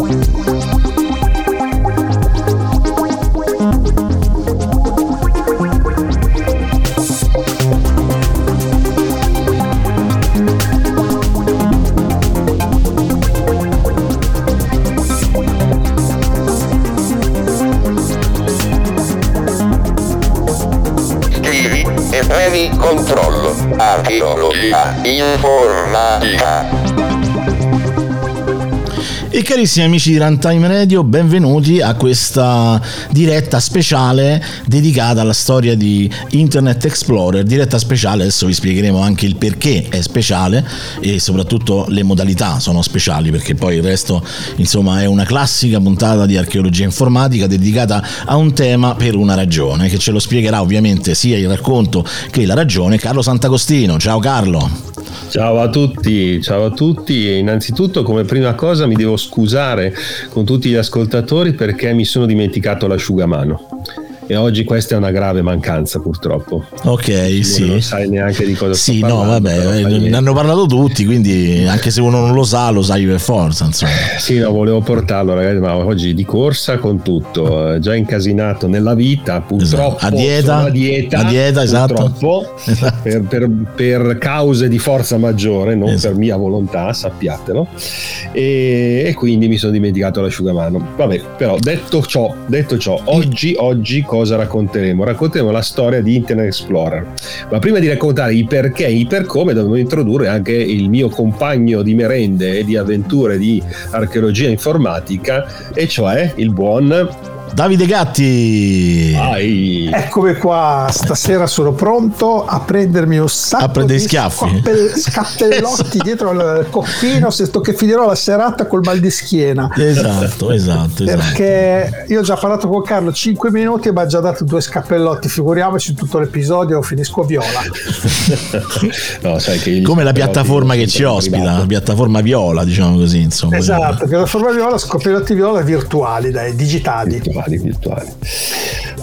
Cuenta, cuenta. Carissimi amici di Runtime Radio, benvenuti a questa diretta speciale dedicata alla storia di Internet Explorer. Diretta speciale, adesso vi spiegheremo anche il perché è speciale e soprattutto le modalità sono speciali, perché poi il resto, insomma, è una classica puntata di archeologia informatica dedicata a un tema per una ragione, che ce lo spiegherà ovviamente sia il racconto che la ragione Carlo Sant'Agostino. Ciao Carlo. Ciao a tutti, ciao a tutti. Innanzitutto, come prima cosa, mi devo scusare con tutti gli ascoltatori perché mi sono dimenticato l'asciugamano e oggi questa è una grave mancanza purtroppo. Ok, sì. Non sai neanche di cosa sì, sto no, vabbè, ne hanno parlato tutti, quindi anche se uno non lo sa, lo sai per forza, insomma. Sì, no, volevo portarlo ragazzi, ma oggi di corsa con tutto, eh, già incasinato nella vita, purtroppo esatto. a dieta, a dieta, a dieta esatto. esatto. Per, per, per, cause di forza maggiore, non esatto. per mia volontà, sappiatelo. E, e, quindi mi sono dimenticato l'asciugamano. Vabbè, però detto ciò, detto ciò, oggi, oggi cosa cosa racconteremo? Racconteremo la storia di Internet Explorer. Ma prima di raccontare i perché e i per come, dobbiamo introdurre anche il mio compagno di merende e di avventure di archeologia informatica, e cioè il buon Davide Gatti. Vai. Eccomi qua, stasera sono pronto a prendermi un sacco a prendere di schiaffi. Scappel- scappellotti dietro al coppino se sto che finirò la serata col mal di schiena. Esatto, esatto, esatto. Perché io ho già parlato con Carlo 5 minuti e mi ha già dato due scappellotti, figuriamoci in tutto l'episodio finisco viola. no, Come la piattaforma che ci ospita, la piattaforma viola, diciamo così, insomma. Esatto, piattaforma viola, scappellotti viola virtuali, dai, digitali. Virtuali virtuali.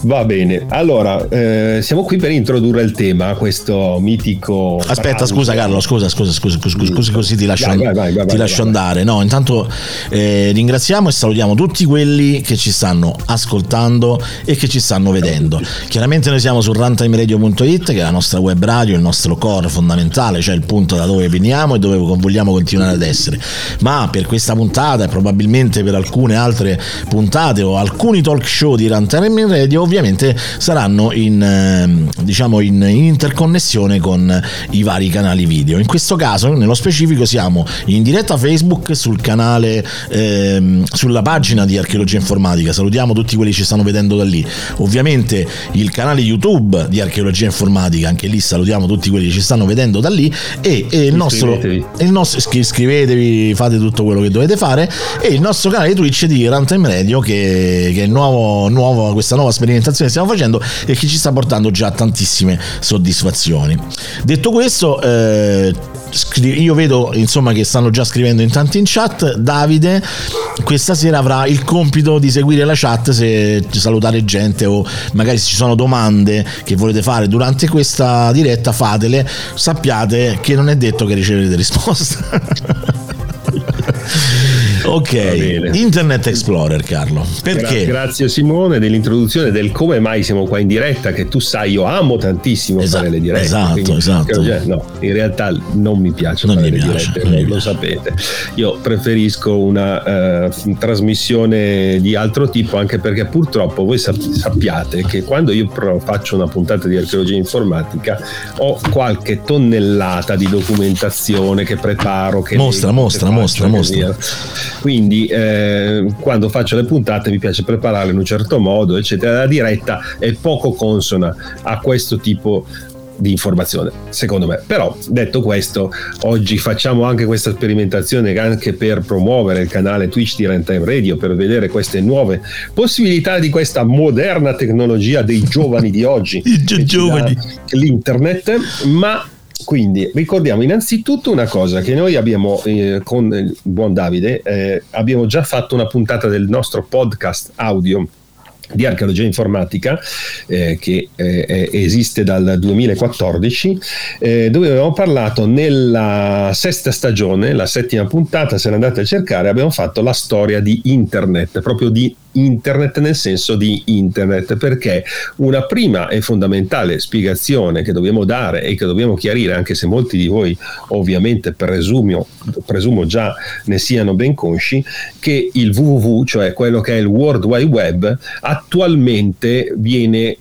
Va bene, allora eh, siamo qui per introdurre il tema, questo mitico. Aspetta, scusa Carlo, scusa, scusa, scusa, scusa, scusa così ti lascio, vai, vai, vai, ti lascio andare. No, intanto eh, ringraziamo e salutiamo tutti quelli che ci stanno ascoltando e che ci stanno vedendo. Chiaramente noi siamo su runtimeradio.it, che è la nostra web radio, il nostro core fondamentale, cioè il punto da dove veniamo e dove vogliamo continuare ad essere. Ma per questa puntata e probabilmente per alcune altre puntate o alcuni talk show di Runtime Radio ovviamente saranno in, ehm, diciamo in, in, interconnessione con i vari canali video. In questo caso, nello specifico, siamo in diretta Facebook sul canale, ehm, sulla pagina di Archeologia Informatica. Salutiamo tutti quelli che ci stanno vedendo da lì. Ovviamente il canale YouTube di Archeologia Informatica, anche lì salutiamo tutti quelli che ci stanno vedendo da lì. E, e il nostro, il nostro iscrivetevi, fate tutto quello che dovete fare. E il nostro canale Twitch di Runtime Radio, che, che è nuovo, nuovo, questa nuova sperimentazione che stiamo facendo e che ci sta portando già tantissime soddisfazioni. Detto questo, eh, io vedo insomma che stanno già scrivendo in tanti in chat. Davide questa sera avrà il compito di seguire la chat se salutare gente o magari se ci sono domande che volete fare durante questa diretta fatele. Sappiate che non è detto che riceverete risposta. ok, Internet Explorer, Carlo. Perché? Gra- grazie Simone dell'introduzione del come mai siamo qua in diretta, che tu sai, io amo tantissimo esatto, fare le dirette. Esatto, quindi, esatto. Cioè, no, in realtà non mi piace non fare le piace, dirette, lo, lo sapete. Io preferisco una uh, trasmissione di altro tipo, anche perché purtroppo voi sappiate che quando io faccio una puntata di archeologia informatica ho qualche tonnellata di documentazione che preparo. Che mostra, mostra, mostra, mostra. Quindi eh, quando faccio le puntate mi piace prepararle in un certo modo, eccetera. La diretta è poco consona a questo tipo di informazione, secondo me. Però, detto questo, oggi facciamo anche questa sperimentazione anche per promuovere il canale Twitch di Runtime Radio, per vedere queste nuove possibilità di questa moderna tecnologia dei giovani di oggi. Giovani. L'internet, ma quindi ricordiamo innanzitutto una cosa che noi abbiamo eh, con il buon Davide, eh, abbiamo già fatto una puntata del nostro podcast audio di archeologia informatica eh, che eh, esiste dal 2014 eh, dove abbiamo parlato nella sesta stagione la settima puntata se l'andate a cercare abbiamo fatto la storia di internet proprio di internet nel senso di internet perché una prima e fondamentale spiegazione che dobbiamo dare e che dobbiamo chiarire anche se molti di voi ovviamente presumo, presumo già ne siano ben consci che il www cioè quello che è il World Wide Web attualmente viene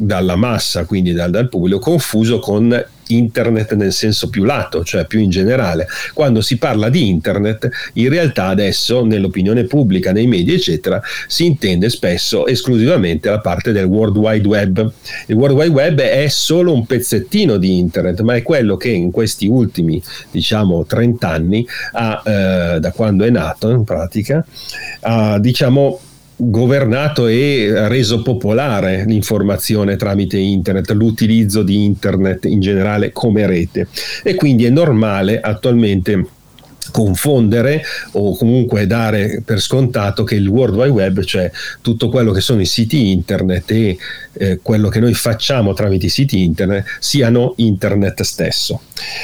dalla massa, quindi dal, dal pubblico, confuso con internet nel senso più lato, cioè più in generale. Quando si parla di internet, in realtà adesso nell'opinione pubblica, nei media, eccetera, si intende spesso esclusivamente la parte del World Wide Web. Il World Wide Web è solo un pezzettino di internet, ma è quello che in questi ultimi, diciamo, 30 anni, ha, eh, da quando è nato in pratica, ha, diciamo, governato e reso popolare l'informazione tramite internet, l'utilizzo di internet in generale come rete. E quindi è normale attualmente confondere o comunque dare per scontato che il World Wide Web, cioè tutto quello che sono i siti internet e eh, quello che noi facciamo tramite i siti internet, siano internet stesso.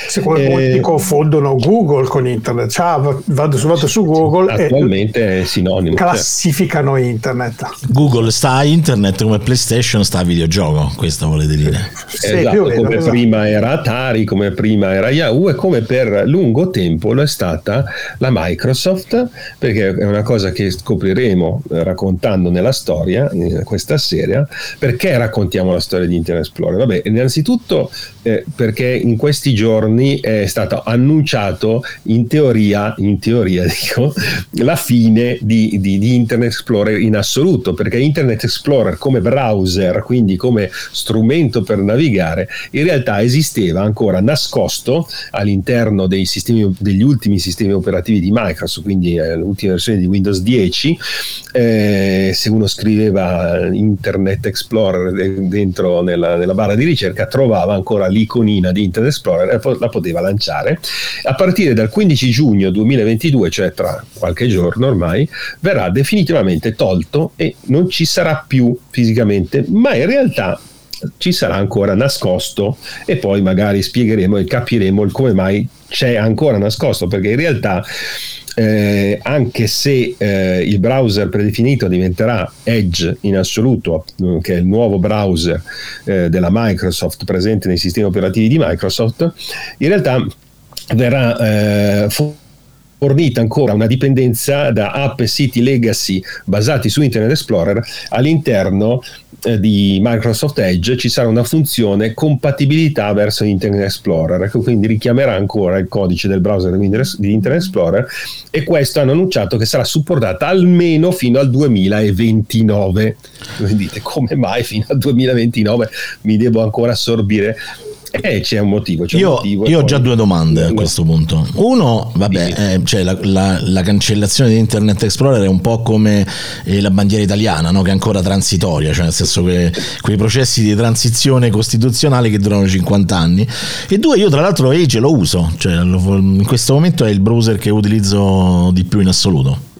Secondo eh, molti confondono Google con internet, cioè, vado, vado su Google attualmente e è sinonimo. Cioè. Classificano cioè. internet. Google sta a internet come PlayStation sta a videogioco, questo volete dire. Sì, esatto, come esatto. prima era Atari, come prima era Yahoo e come per lungo tempo lo è stata la Microsoft, perché è una cosa che scopriremo eh, raccontando nella storia, in questa serie, perché raccontiamo la storia di Internet Explorer? Vabbè, innanzitutto eh, perché in questi giorni è stato annunciato in teoria, in teoria dico, la fine di, di, di, Internet Explorer in assoluto, perché Internet Explorer come browser, quindi come strumento per navigare, in realtà esisteva ancora nascosto all'interno dei sistemi, degli ultimi sistemi operativi di Microsoft, quindi eh, l'ultima versione di Windows 10, eh, se uno scriveva Internet Explorer dentro nella, nella barra di ricerca trovava ancora l'iconina di Internet Explorer e la poteva lanciare. A partire dal 15 giugno 2022, cioè tra qualche giorno ormai, verrà definitivamente tolto e non ci sarà più fisicamente, ma in realtà ci sarà ancora nascosto e poi magari spiegheremo e capiremo il come mai c'è ancora nascosto perché in realtà eh, anche se eh, il browser predefinito diventerà Edge in assoluto, che è il nuovo browser eh, della Microsoft presente nei sistemi operativi di Microsoft, in realtà verrà eh, fornita ancora una dipendenza da app e siti legacy basati su Internet Explorer all'interno eh, di Microsoft Edge ci sarà una funzione compatibilità verso Internet Explorer che quindi richiamerà ancora il codice del browser di Internet Explorer e questo hanno annunciato che sarà supportata almeno fino al 2029 voi dite come mai fino al 2029 mi devo ancora assorbire eh, c'è un motivo. C'è io, un motivo io ho già due domande a questo punto. Uno, vabbè, eh, cioè la, la, la, cancellazione di Internet Explorer è un po' come eh, la bandiera italiana, no? che è ancora transitoria, cioè nel senso che quei processi di transizione costituzionale che durano 50 anni. E due, io tra l'altro Age lo uso, cioè in questo momento è il browser che utilizzo di più in assoluto.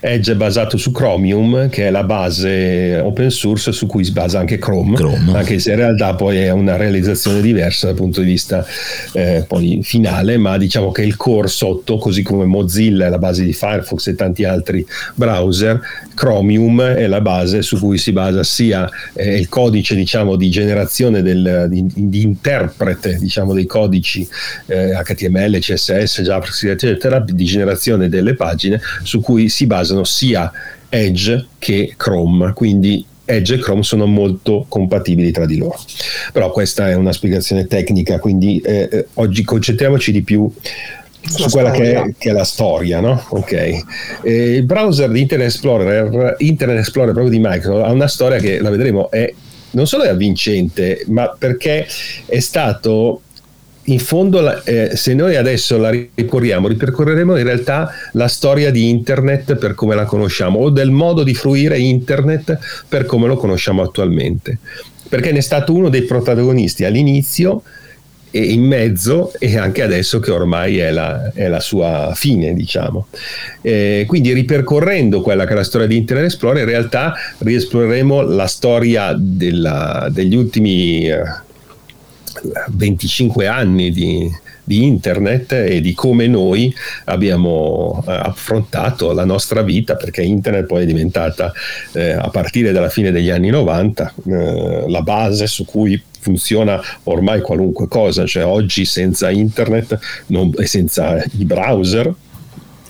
Edge è basato su Chromium, che è la base open source su cui si basa anche Chrome, Chrome. anche se in realtà poi è una realizzazione diversa dal punto di vista eh, poi finale, ma diciamo che il core sotto, così come Mozilla è la base di Firefox e tanti altri browser, Chromium è la base su cui si basa sia eh, il codice diciamo, di generazione del, di, di, interprete diciamo, dei codici eh, HTML, CSS, JavaScript, eccetera, di generazione delle pagine su cui si basano sia Edge che Chrome, quindi Edge e Chrome sono molto compatibili tra di loro. Però questa è una spiegazione tecnica, quindi eh, eh oggi concentriamoci di più su quella che è, che è, la storia, no? Ok. Eh, il browser di Internet Explorer, Internet Explorer proprio di Microsoft, ha una storia che la vedremo è non solo è avvincente, ma perché è stato in fondo, eh, se noi adesso la ricorriamo, ripercorreremo in realtà la storia di Internet per come la conosciamo o del modo di fruire Internet per come lo conosciamo attualmente. Perché ne è stato uno dei protagonisti all'inizio e in mezzo e anche adesso che ormai è la, è la sua fine, diciamo. Eh, quindi ripercorrendo quella che è la storia di Internet Explorer, in realtà riesploreremo la storia della, degli ultimi eh, 25 anni di, di internet e di come noi abbiamo eh, affrontato la nostra vita, perché internet poi è diventata eh, a partire dalla fine degli anni 90 eh, la base su cui funziona ormai qualunque cosa, cioè oggi senza internet non, e senza i browser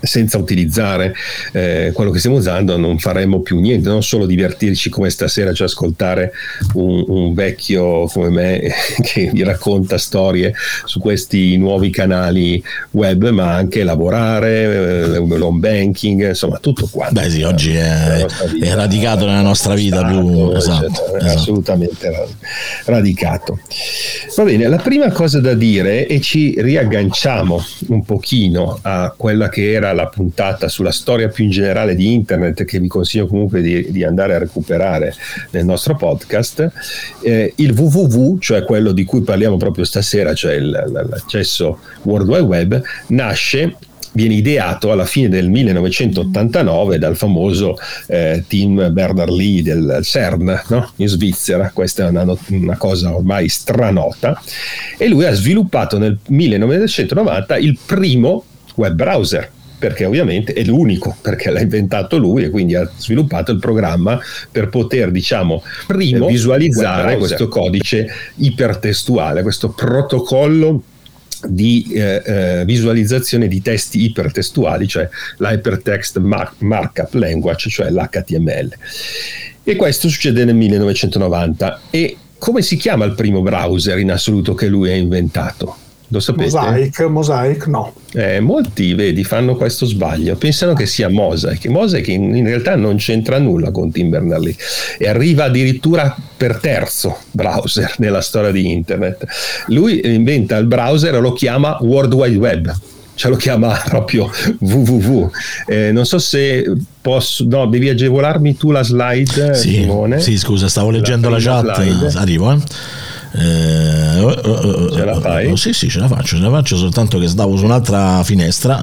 senza utilizzare eh, quello che stiamo usando non faremmo più niente, non solo divertirci come stasera, cioè ascoltare un, un vecchio come me che vi racconta storie su questi nuovi canali web, ma anche lavorare, eh, l'home banking, insomma tutto quanto. Beh sì, oggi è, è radicato nella nostra vita stato, più esatto, esatto. assolutamente radicato. Va bene, la prima cosa da dire e ci riagganciamo un pochino a quella che era la puntata sulla storia più in generale di internet che vi consiglio comunque di, di andare a recuperare nel nostro podcast, eh, il www, cioè quello di cui parliamo proprio stasera, cioè il, l'accesso World Wide Web, nasce viene ideato alla fine del 1989 dal famoso eh, team Bernard-Lee del CERN no? in Svizzera, questa è una, una, cosa ormai stranota, e lui ha sviluppato nel 1990 il primo web browser perché ovviamente è l'unico, perché l'ha inventato lui e quindi ha sviluppato il programma per poter, diciamo, primo visualizzare questo codice ipertestuale, questo protocollo di eh, eh, visualizzazione di testi ipertestuali, cioè l'Hypertext Markup Language, cioè l'HTML. E questo succede nel 1990. E come si chiama il primo browser in assoluto che lui ha inventato? Lo sapete? Mosaic, Mosaic no. Eh, molti, vedi, fanno questo sbaglio. Pensano che sia Mosaic. Mosaic in, in realtà non c'entra nulla con Tim Berners-Lee e arriva addirittura per terzo browser nella storia di Internet. Lui inventa il browser e lo chiama World Wide Web ce lo chiama proprio www. Eh, non so se posso, no, devi agevolarmi tu la slide, sì, Simone. Sì, scusa, stavo leggendo la, la chat. Slide. Arrivo, eh. Eh, ce la fai? sì, sì, ce la faccio, ce la faccio soltanto che stavo su un'altra finestra.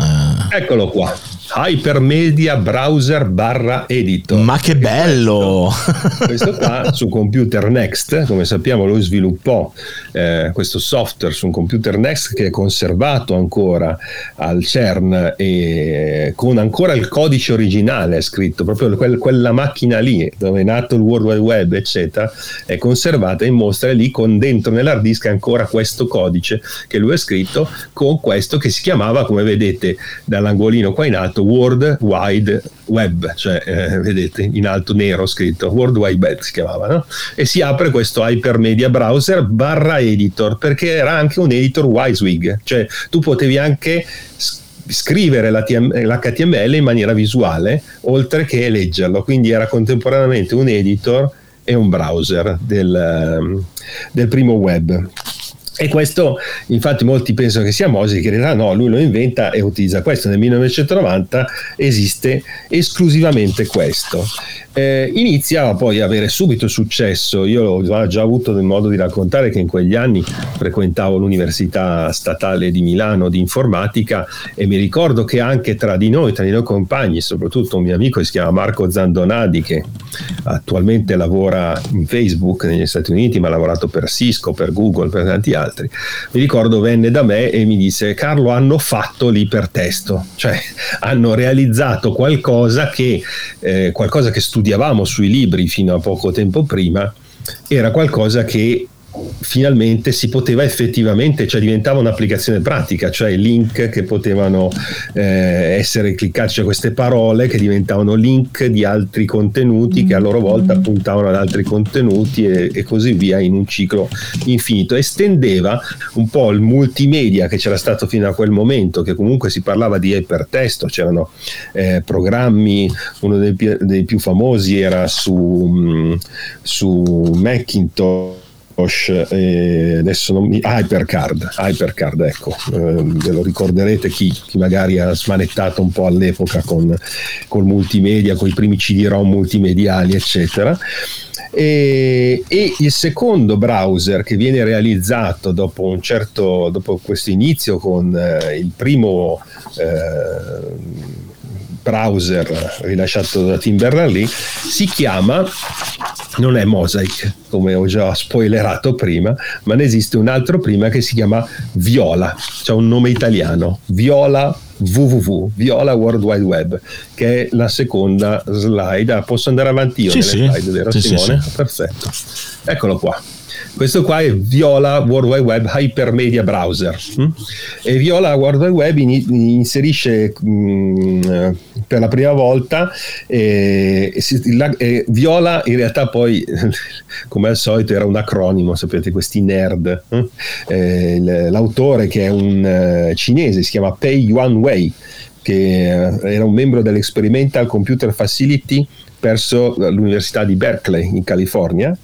Eh. Eccolo qua. Hypermedia Browser barra Editor. Ma che bello! Questo, questo qua su Computer Next, come sappiamo lui sviluppò eh, questo software su un Computer Next che è conservato ancora al CERN e con ancora il codice originale scritto, proprio quel, quella macchina lì dove è nato il World Wide Web eccetera, è conservata in mostra lì con dentro nell'hard disk ancora questo codice che lui ha scritto con questo che si chiamava come vedete dall'angolino qua in alto World Wide Web, cioè eh, vedete in alto nero scritto World Wide Web si chiamava, no? E si apre questo Hypermedia Browser barra editor perché era anche un editor WYSIWYG, cioè tu potevi anche scrivere l'HTML in maniera visuale oltre che leggerlo, quindi era contemporaneamente un editor e un browser del, del primo web. E questo, infatti, molti pensano che sia che in realtà no, lui lo inventa e utilizza questo. Nel 1990 esiste esclusivamente questo eh, inizia poi a avere subito successo. Io ho già avuto il modo di raccontare che in quegli anni frequentavo l'Università Statale di Milano di informatica e mi ricordo che anche tra di noi, tra i nostri compagni, soprattutto un mio amico che si chiama Marco Zandonadi che attualmente lavora in Facebook negli Stati Uniti ma ha lavorato per Cisco, per Google, per tanti altri, mi ricordo venne da me e mi disse Carlo hanno fatto l'ipertesto, cioè hanno realizzato qualcosa che, eh, qualcosa che studiava studiavamo sui libri fino a poco tempo prima era qualcosa che finalmente si poteva effettivamente, cioè diventava un'applicazione pratica, cioè link che potevano eh, essere cliccati, cioè queste parole che diventavano link di altri contenuti che a loro volta mm-hmm. puntavano ad altri contenuti e, e così via in un ciclo infinito. Estendeva un po' il multimedia che c'era stato fino a quel momento, che comunque si parlava di ipertesto, c'erano eh, programmi, uno dei, dei, più famosi era su, mm, su Macintosh eh, adesso non mi... Hypercard, Hypercard ecco, eh, ve lo ricorderete chi, chi, magari ha smanettato un po' all'epoca con col multimedia, con i primi CD-ROM multimediali eccetera. E, e, il secondo browser che viene realizzato dopo un certo dopo questo inizio con eh, il primo eh, browser rilasciato da Tim Berners-Lee si chiama non è Mosaic come ho già spoilerato prima ma ne esiste un altro prima che si chiama Viola. C'è un nome italiano. Viola www Viola World Wide Web che è la seconda slide. Ah, posso andare avanti io sì, sì. slide vero sì, Simone? Sì, perfetto. Eccolo qua questo qua è Viola World Wide Web Hypermedia Browser. Mm? E Viola World Wide Web in, inserisce mh, mm, per la prima volta eh, la, eh, Viola in realtà poi come al solito era un acronimo, sapete questi nerd. Eh, l'autore che è un uh, cinese si chiama Pei Yuan Wei che era un membro dell'Experimental Computer Facility perso l'Università di Berkeley in California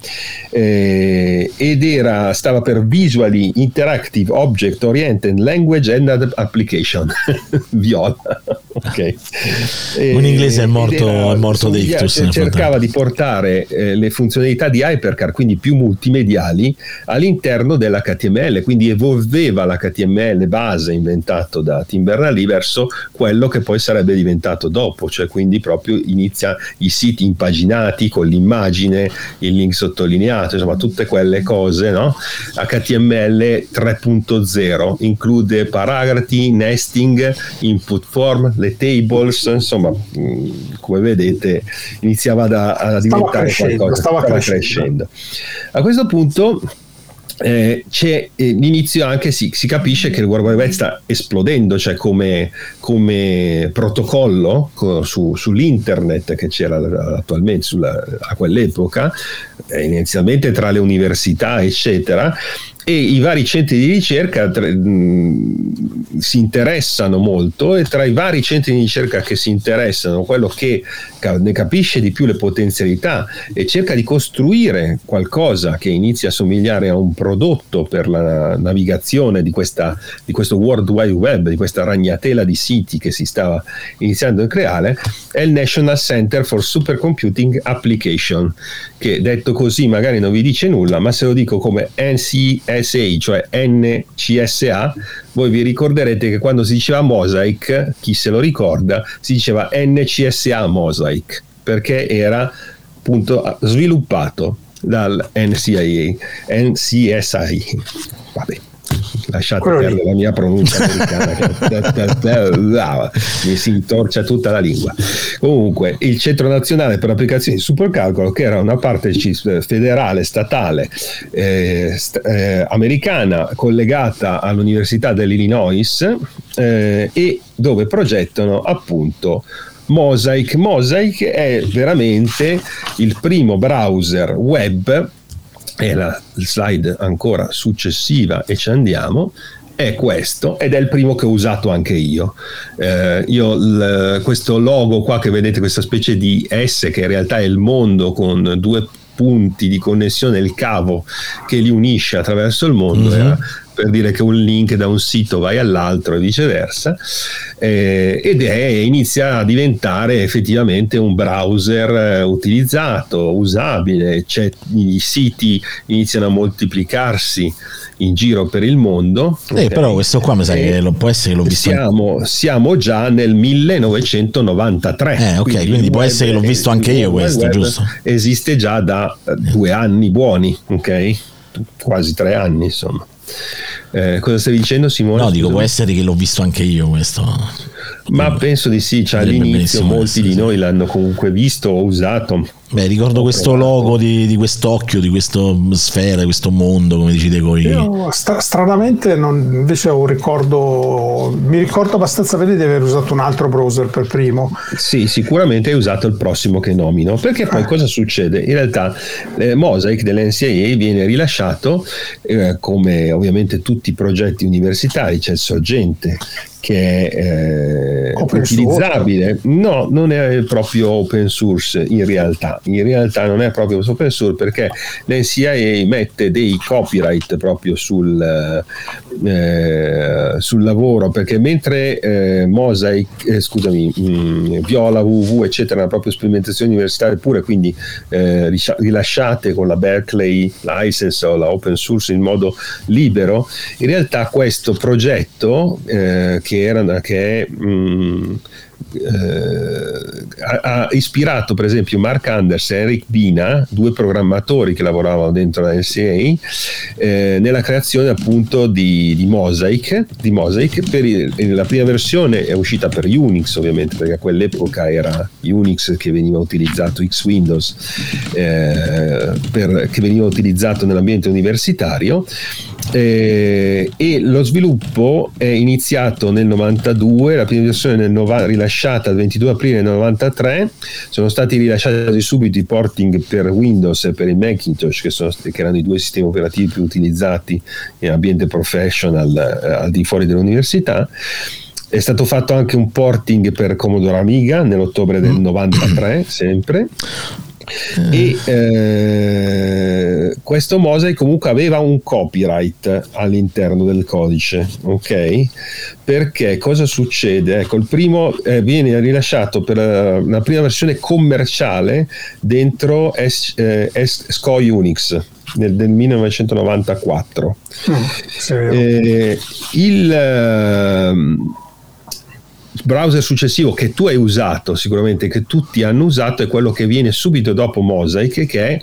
eh, ed era, stava per Visually Interactive Object Oriented Language and Application. Viola okay. un inglese è morto, era, è morto di ictus cercava di portare eh, le funzionalità di Hypercar quindi più multimediali all'interno dell'HTML quindi evolveva l'HTML base inventato da Tim Berners-Lee verso quello che poi sarebbe diventato dopo cioè quindi proprio inizia i siti siti impaginati con l'immagine, il link sottolineato, insomma tutte quelle cose, no? HTML 3.0 include paragrafi, nesting, input form, le tables, insomma mm, come vedete iniziava da, a diventare qualcosa, stava, stava crescendo. crescendo. A questo punto eh, c'è eh, l'inizio anche si, si, capisce che il World Wide Web sta esplodendo, cioè come, come protocollo co, su, sull'internet che c'era attualmente sulla, a quell'epoca, eh, inizialmente tra le università, eccetera, e i vari centri di ricerca tra, mh, si interessano molto e tra i vari centri di ricerca che si interessano, quello che ne capisce di più le potenzialità e cerca di costruire qualcosa che inizia a somigliare a un prodotto per la navigazione di, questa, di questo World Wide Web, di questa ragnatela di siti che si stava iniziando a creare, è il National Center for Supercomputing Application, che detto così magari non vi dice nulla, ma se lo dico come NCSA, cioè NCSA, voi vi ricorderete che quando si diceva Mosaic, chi se lo ricorda, si diceva NCSA Mosaic, perché era appunto sviluppato dal NCIA, NCSI. Vabbè lasciate Quello perdere la mia pronuncia americana mi si intorcia tutta la lingua comunque il centro nazionale per applicazioni di supercalcolo che era una parte federale statale eh, st- eh, americana collegata all'università dell'Illinois eh, e dove progettano appunto Mosaic. Mosaic è veramente il primo browser web e la slide ancora successiva e ci andiamo è questo ed è il primo che ho usato anche io. Eh, io l, questo logo qua che vedete, questa specie di S che in realtà è il mondo con due punti di connessione, il cavo che li unisce attraverso il mondo, mm-hmm. era per dire che un link da un sito vai all'altro e viceversa, eh, ed è, inizia a diventare effettivamente un browser eh, utilizzato, usabile, cioè, i siti iniziano a moltiplicarsi in giro per il mondo. Eh, okay. Però questo qua mi sa che lo, può essere che l'ho visto. Siamo, siamo già nel 1993. Eh, ok, quindi, quindi può essere che l'ho visto anche io questo, giusto? Esiste già da due anni buoni, ok? Quasi tre anni, insomma. Eh, cosa stai dicendo Simone? No, dico, può essere che l'ho visto anche io questo. Ma penso di sì, cioè all'inizio molti di noi l'hanno comunque visto o usato. Beh, ricordo questo logo di, di, quest'occhio, di questa sfera, di questo mondo, come dici coi... Io stra- stranamente non, invece ho un ricordo, mi ricordo abbastanza bene di aver usato un altro browser per primo. Sì, sicuramente hai usato il prossimo che nomino, perché poi ah. cosa succede? In realtà eh, Mosaic dell'NCAA viene rilasciato eh, come ovviamente tutti i progetti universitari, c'è il sorgente che è eh, utilizzabile. Source. No, non è proprio open source in realtà. In realtà non è proprio open source perché l'NCIA mette dei copyright proprio sul, eh, sul lavoro perché mentre eh, Mosaic, eh, scusami, mh, mm, Viola, WW eccetera, erano proprio sperimentazioni universitarie pure, quindi eh, rilasciate con la Berkeley license o la open source in modo libero, in realtà questo progetto eh, che, era, che è mh, mm, eh, ha, ispirato per esempio Mark Anders e Eric Bina, due programmatori che lavoravano dentro la NCA, eh, nella creazione appunto di, di Mosaic. Di Mosaic il, la prima versione è uscita per Unix ovviamente perché a quell'epoca era Unix che veniva utilizzato, X Windows eh, per, che veniva utilizzato nell'ambiente universitario eh, e lo sviluppo è iniziato nel 92, la prima versione nova, rilasciata il 22 aprile del 93, sono stati rilasciati subito i porting per Windows e per il Macintosh che, sono, che erano i due sistemi operativi più utilizzati in ambiente professional eh, al di fuori dell'università. È stato fatto anche un porting per Commodore Amiga nell'ottobre del 93, mm. sempre. E eh, questo Mosaic comunque aveva un copyright all'interno del codice, ok? Perché cosa succede? Ecco, il primo eh, viene rilasciato per uh, la prima versione commerciale dentro S, eh, S, SCO Unix nel, del 1994. Mm, eh, il uh, browser successivo che tu hai usato, sicuramente che tutti hanno usato, è quello che viene subito dopo Mosaic, che è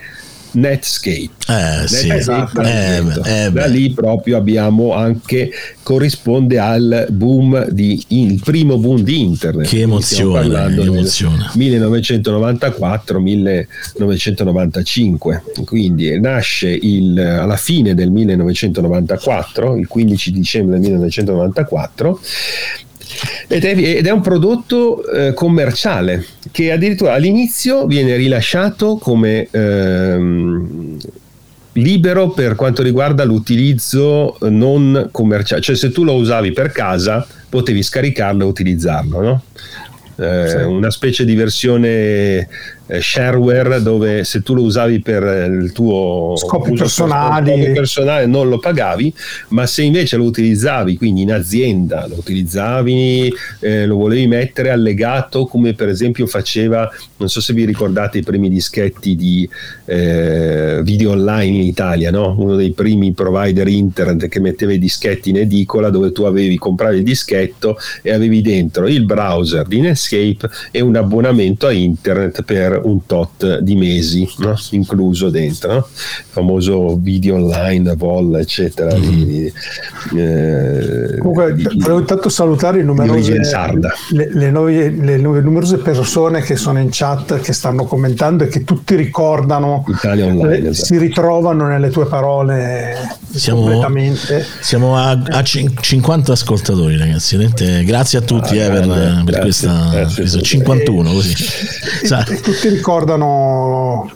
Netscape. Eh, Netscape sì, esatto. eh, eh, da lì proprio abbiamo anche corrisponde al boom di il primo boom di internet. Che emozione, che emozione. 1994-1995. Quindi nasce il, alla fine del 1994, il 15 dicembre del 1994 ed è, ed è un prodotto eh, commerciale che addirittura all'inizio viene rilasciato come ehm, libero per quanto riguarda l'utilizzo non commerciale, cioè se tu lo usavi per casa potevi scaricarlo e utilizzarlo, no? eh, sì. una specie di versione shareware dove se tu lo usavi per il tuo scopi personali. scopo personale non lo pagavi, ma se invece lo utilizzavi, quindi in azienda lo utilizzavi, eh, lo volevi mettere allegato come per esempio faceva, non so se vi ricordate i primi dischetti di eh, video online in Italia, no? uno dei primi provider internet che metteva i dischetti in edicola dove tu avevi compravi il dischetto e avevi dentro il browser di Netscape e un abbonamento a internet per un tot di mesi no? incluso dentro no? il famoso video online vol eccetera mm. di, eh, comunque di, volevo intanto salutare numerose, le, le, nuove, le, numerose persone che sono in chat che stanno commentando e che tutti ricordano online, le, esatto. si ritrovano nelle tue parole siamo, completamente siamo a, a 50 ascoltatori ragazzi grazie a tutti ah, eh, per, per questa grazie, 51 così e, e tutti tutti ricordano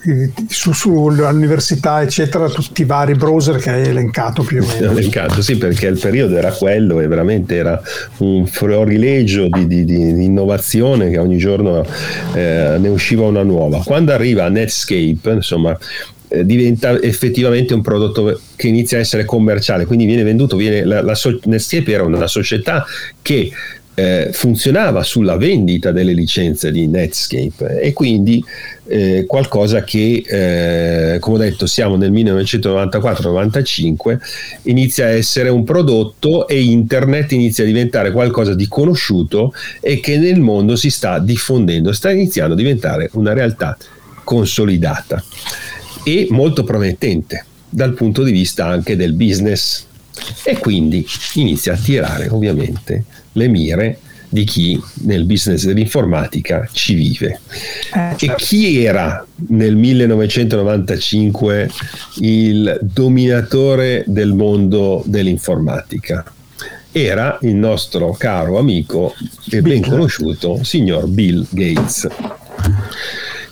su, sull'università, eccetera, tutti i vari browser che hai elencato più o meno. Elencato, sì, perché il periodo era quello e veramente era un florilegio di, di, di innovazione che ogni giorno eh, ne usciva una nuova. Quando arriva Netscape, insomma, eh, diventa effettivamente un prodotto che inizia a essere commerciale, quindi viene venduto, viene, la, la Netscape era una società che eh, funzionava sulla vendita delle licenze di Netscape e quindi eh, qualcosa che, eh, come ho detto, siamo nel 1994-95, inizia a essere un prodotto e internet inizia a diventare qualcosa di conosciuto e che nel mondo si sta diffondendo, sta iniziando a diventare una realtà consolidata e molto promettente dal punto di vista anche del business. E quindi inizia a tirare ovviamente le mire di chi nel business dell'informatica ci vive. Eh, certo. E chi era nel 1995 il dominatore del mondo dell'informatica? Era il nostro caro amico e ben conosciuto signor Bill Gates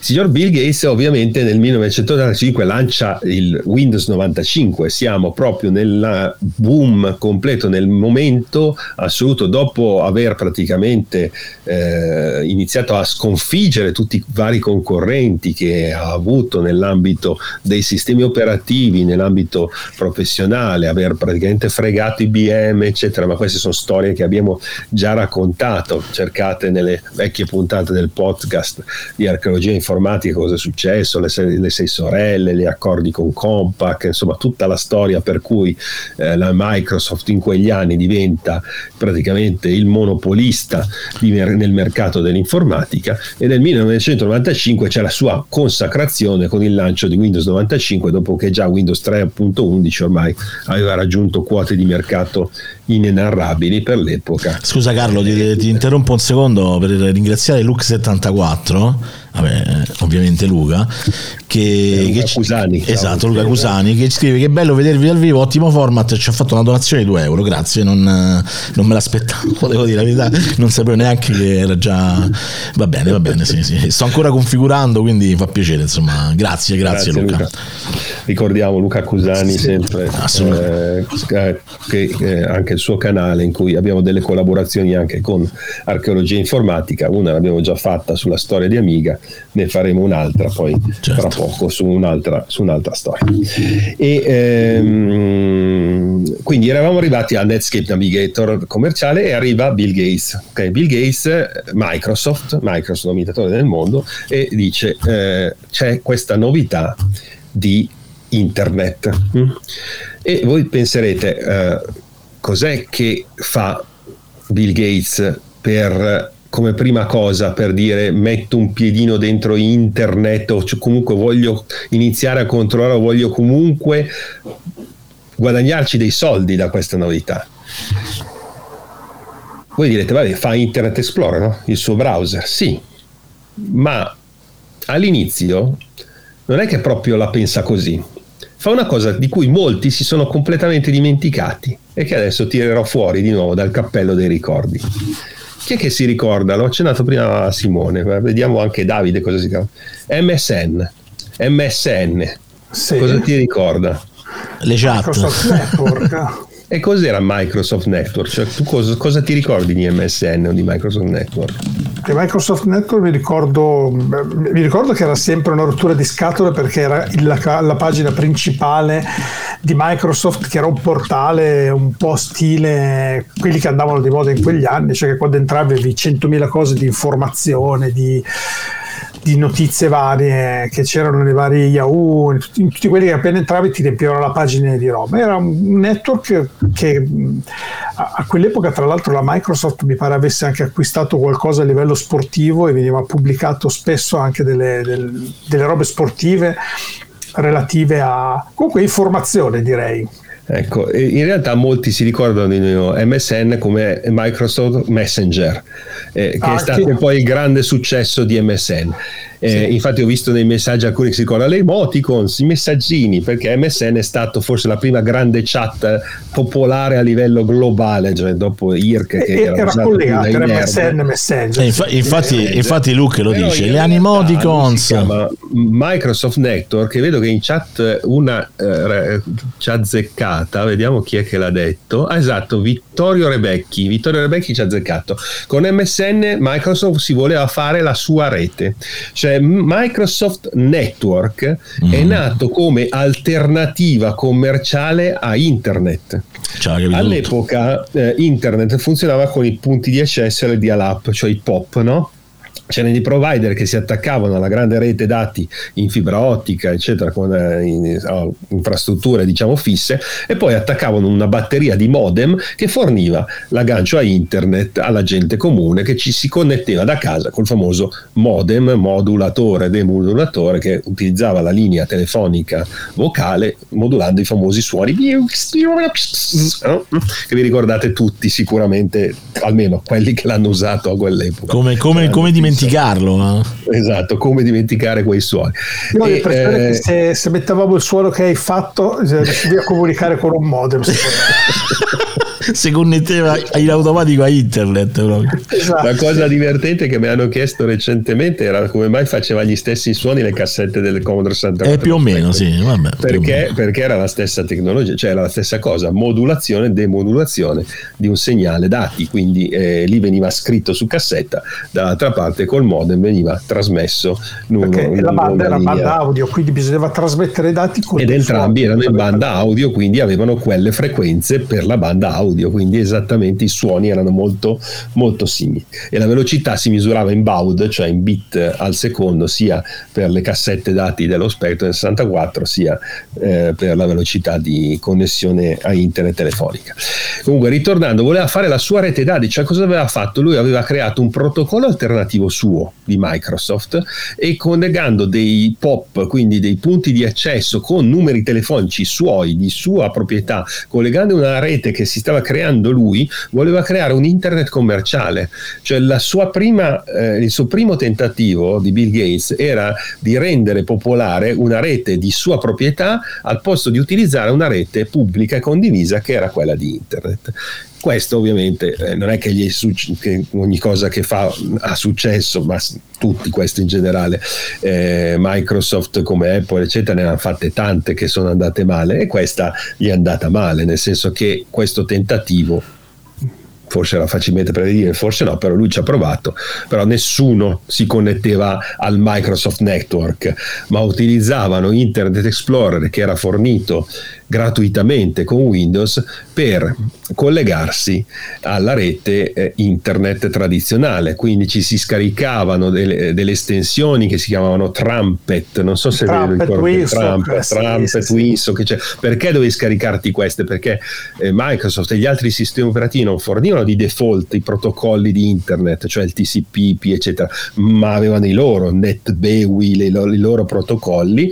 signor Bill Gates ovviamente nel 1985 lancia il Windows 95, siamo proprio nel boom completo, nel momento assoluto dopo aver praticamente eh, iniziato a sconfiggere tutti i vari concorrenti che ha avuto nell'ambito dei sistemi operativi, nell'ambito professionale, aver praticamente fregato IBM, eccetera, ma queste sono storie che abbiamo già raccontato, cercate nelle vecchie puntate del podcast di archeologia informatica cosa è successo, le sei, le sei sorelle, gli accordi con Compaq, insomma tutta la storia per cui eh, la Microsoft in quegli anni diventa praticamente il monopolista mer- nel mercato dell'informatica e nel 1995 c'è la sua consacrazione con il lancio di Windows 95 dopo che già Windows 3.11 ormai aveva raggiunto quote di mercato inenarrabili per l'epoca. Scusa Carlo, ti, ti interrompo un secondo per ringraziare Lux74 vabbè, ovviamente Luca, che, Luca che Cusani, esatto, Luca Cusani, che scrive che è bello vedervi dal vivo, ottimo format, ci ha fatto una donazione di 2 euro, grazie, non, non me l'aspettavo, devo dire la verità, non sapevo neanche che era già... Va bene, va bene, sì, sì. sto ancora configurando, quindi fa piacere, insomma, grazie, grazie, grazie Luca. Luca. Ricordiamo Luca Cusani sì, sempre, eh, che eh, anche suo canale in cui abbiamo delle collaborazioni anche con archeologia informatica, una l'abbiamo già fatta sulla storia di Amiga, ne faremo un'altra poi certo. tra poco su un'altra, su un'altra storia. E, ehm, quindi eravamo arrivati a Netscape Navigator commerciale e arriva Bill Gates. Okay, Bill Gates, Microsoft, Microsoft dominatore del mondo, e dice eh, c'è questa novità di internet. Mm? E voi penserete eh, cos'è che fa Bill Gates per come prima cosa per dire metto un piedino dentro internet o comunque voglio iniziare a controllare o voglio comunque guadagnarci dei soldi da questa novità. Voi direte, vabbè, fa Internet Explorer, no? il suo browser, sì, ma all'inizio non è che proprio la pensa così. Fa una cosa di cui molti si sono completamente dimenticati e che adesso tirerò fuori di nuovo dal cappello dei ricordi. Chi è che si ricorda? L'ho accennato prima a Simone, vediamo anche Davide cosa si chiama. MSN. MSN. Sì. Cosa ti ricorda? Le chat. Microsoft Network. E cos'era Microsoft Network? Cioè, tu cosa, cosa, ti ricordi di MSN o di Microsoft Network? Di Microsoft Network mi ricordo, mi ricordo che era sempre una rottura di scatole perché era la, la, pagina principale di Microsoft che era un portale un po' stile quelli che andavano di moda in quegli anni, cioè che quando entravi avevi 100.000 cose di informazione, di di notizie varie che c'erano nei vari Yahoo, in tutti, quelli che appena entravi ti riempivano la pagina di roba. Era un network che a, quell'epoca, tra l'altro, la Microsoft mi pare avesse anche acquistato qualcosa a livello sportivo e veniva pubblicato spesso anche delle, delle, delle robe sportive relative a comunque informazione direi Ecco, in realtà molti si ricordano di MSN come Microsoft Messenger, eh, che ah, è stato che... poi il grande successo di MSN. Eh, sì. Infatti ho visto nei messaggi alcuni che si ricordano le emoticons, i messaggini, perché MSN è stato forse la prima grande chat popolare a livello globale, cioè dopo IRC che era, era collegato, era MSN Messenger. Eh, infa- infatti, eh, infatti Luke lo dice, le emoticons. Microsoft Network, che vedo che in chat una eh, ci ha azzeccata, vediamo chi è che l'ha detto. Ah, esatto, Vittorio Rebecchi. Vittorio Rebecchi ci ha azzeccato. Con MSN Microsoft si voleva fare la sua rete. Cioè cioè Microsoft Network mm. è nato come alternativa commerciale a Internet. All'epoca eh, Internet funzionava con i punti di accesso alle dial-up, cioè i POP, no? C'erano dei provider che si attaccavano alla grande rete dati in fibra ottica, eccetera, con eh, in, oh, infrastrutture diciamo fisse, e poi attaccavano una batteria di modem che forniva l'aggancio a internet alla gente comune che ci si connetteva da casa col famoso modem, modulatore, demodulatore che utilizzava la linea telefonica vocale modulando i famosi suoni che vi ricordate tutti sicuramente, almeno quelli che l'hanno usato a quell'epoca. Come, come, come dimenticare dimenticarlo. Eh? Esatto, come dimenticare quei suoni. Io ho l'impressione eh, che se, se, mettevamo il suono che hai fatto, riuscivi a comunicare con un modem. si connetteva in automatico a internet. Esatto. La cosa divertente che mi hanno chiesto recentemente era come mai faceva gli stessi suoni le cassette del Commodore 64. Eh, più o meno, sì. Vabbè, perché, perché, era la stessa tecnologia, cioè era la stessa cosa, modulazione e demodulazione di un segnale dati, quindi eh, lì veniva scritto su cassetta, dall'altra parte col modem veniva trasmesso. Perché la banda era banda audio, quindi bisognava trasmettere i dati con Ed entrambi erano in banda audio, quindi avevano quelle frequenze per la banda audio, quindi esattamente i suoni erano molto, molto simili. E la velocità si misurava in baud, cioè in bit al secondo, sia per le cassette dati dello Spectrum 64, sia eh, per la velocità di connessione a internet telefonica. Comunque, ritornando, voleva fare la sua rete dati, cioè cosa aveva fatto? Lui aveva creato un protocollo alternativo suo di Microsoft e collegando dei POP, quindi dei punti di accesso con numeri telefonici suoi, di sua proprietà, collegando una rete che si stava creando lui, voleva creare un internet commerciale. Cioè prima, eh, il suo primo tentativo di Bill Gates era di rendere popolare una rete di sua proprietà al posto di utilizzare una rete pubblica e condivisa che era quella di internet. Questo ovviamente eh, non è che, gli che, ogni cosa che fa ha successo, ma tutti questi in generale, eh, Microsoft come Apple eccetera ne hanno fatte tante che sono andate male e questa gli è andata male, nel senso che questo tentativo forse era facilmente prevedibile, forse no, però lui ci ha provato, però nessuno si connetteva al Microsoft Network, ma utilizzavano Internet Explorer che era fornito gratuitamente con Windows per collegarsi alla rete eh, internet tradizionale. Quindi ci si scaricavano delle, delle, estensioni che si chiamavano Trumpet, non so se Trumpet, vi Winsock, Trumpet, sì, Trumpet, sì, Winsock, cioè, perché dovevi scaricarti queste? Perché eh, Microsoft e gli altri sistemi operativi non fornivano di default i protocolli di internet, cioè il TCP, IP, eccetera, ma avevano i loro NetBEWI, i loro protocolli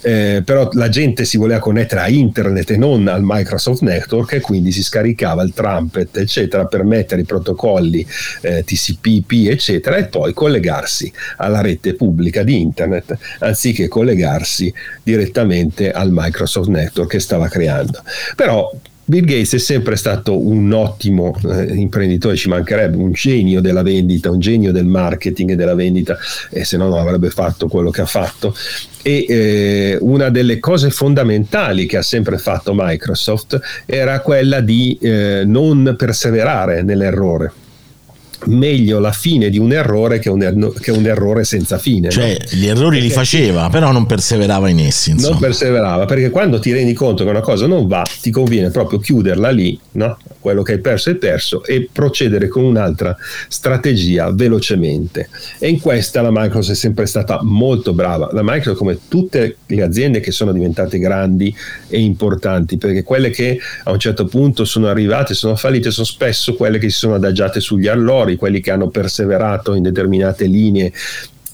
eh, però la gente si voleva connettere a internet e non al Microsoft Network e quindi si scaricava il Trumpet eccetera per mettere i protocolli eh, TCP/IP eccetera e poi collegarsi alla rete pubblica di internet anziché collegarsi direttamente al Microsoft Network che stava creando. Però Bill Gates è sempre stato un ottimo eh, imprenditore, ci mancherebbe un genio della vendita, un genio del marketing e della vendita, e se no non avrebbe fatto quello che ha fatto. E eh, una delle cose fondamentali che ha sempre fatto Microsoft era quella di eh, non perseverare nell'errore meglio la fine di un errore che un, er- che un errore senza fine. Cioè, no? gli errori perché li faceva, però non perseverava in essi. Insomma. Non perseverava, perché quando ti rendi conto che una cosa non va, ti conviene proprio chiuderla lì, no? quello che hai perso è perso, e procedere con un'altra strategia velocemente. E in questa la Microsoft è sempre stata molto brava. La Microsoft, come tutte le aziende che sono diventate grandi e importanti, perché quelle che a un certo punto sono arrivate, sono fallite, sono spesso quelle che si sono adagiate sugli allori migliori, quelli che hanno perseverato in determinate linee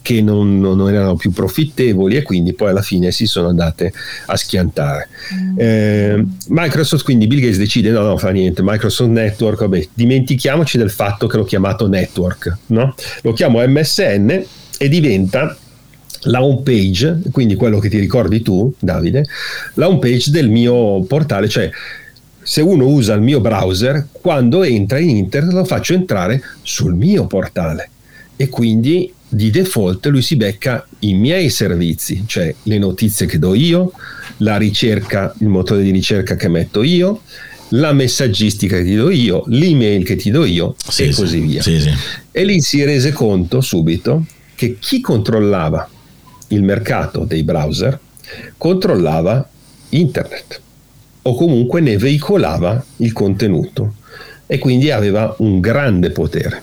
che non, non, erano più profittevoli e quindi poi alla fine si sono andate a schiantare. Mm. Eh, Microsoft quindi Bill Gates decide no no fa niente, Microsoft Network, vabbè, dimentichiamoci del fatto che l'ho chiamato network, no? lo chiamo MSN e diventa la home page, quindi quello che ti ricordi tu Davide, la home page del mio portale, cioè se uno usa il mio browser, quando entra in internet lo faccio entrare sul mio portale. E quindi di default lui si becca i miei servizi, cioè le notizie che do io, la ricerca, il motore di ricerca che metto io, la messaggistica che ti do io, l'email che ti do io sì, e sì, così via. Sì, e lì si rese conto subito che chi controllava il mercato dei browser controllava internet o comunque ne veicolava il contenuto e quindi aveva un grande potere.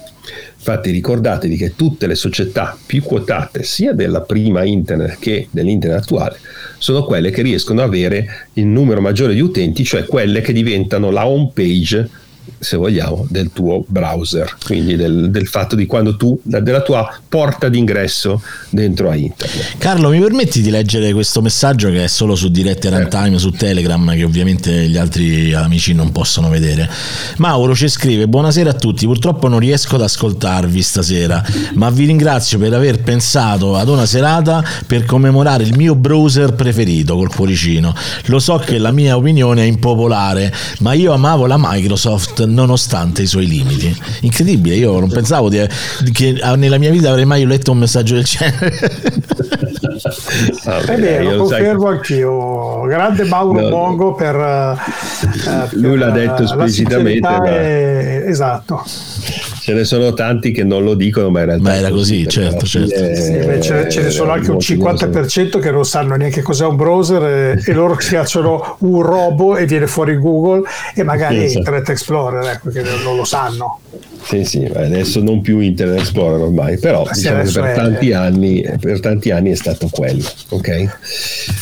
Infatti ricordatevi che tutte le società più quotate sia della prima internet che dell'internet attuale sono quelle che riescono ad avere il numero maggiore di utenti, cioè quelle che diventano la home page se vogliamo, del tuo browser, quindi del, del fatto di quando tu, della tua porta d'ingresso dentro a internet. Carlo, mi permetti di leggere questo messaggio che è solo su dirette runtime eh. su Telegram, che ovviamente gli altri amici non possono vedere. Mauro ci scrive: Buonasera a tutti, purtroppo non riesco ad ascoltarvi stasera, ma vi ringrazio per aver pensato ad una serata per commemorare il mio browser preferito col cuoricino. Lo so che la mia opinione è impopolare, ma io amavo la Microsoft Microsoft nonostante i suoi limiti. Incredibile, io non pensavo di, che nella mia vita avrei mai letto un messaggio del genere. Vabbè, È vero, confermo sai... anch'io. Grande Mauro no, Mongo per, eh, Lui l'ha detto esplicitamente. Ma... È... Esatto ce ne sono tanti che non lo dicono, ma in realtà ma era così, certo, certo. È, sì, beh, ce, ce, ne sono anche un 50% che non sanno neanche cos'è un browser e, e loro schiacciano un robo e viene fuori Google e magari sì, Internet Explorer, ecco, che non lo sanno. Sì, sì, adesso non più Internet Explorer ormai, però diciamo per è... tanti, anni, per tanti anni è stato quello. Ok?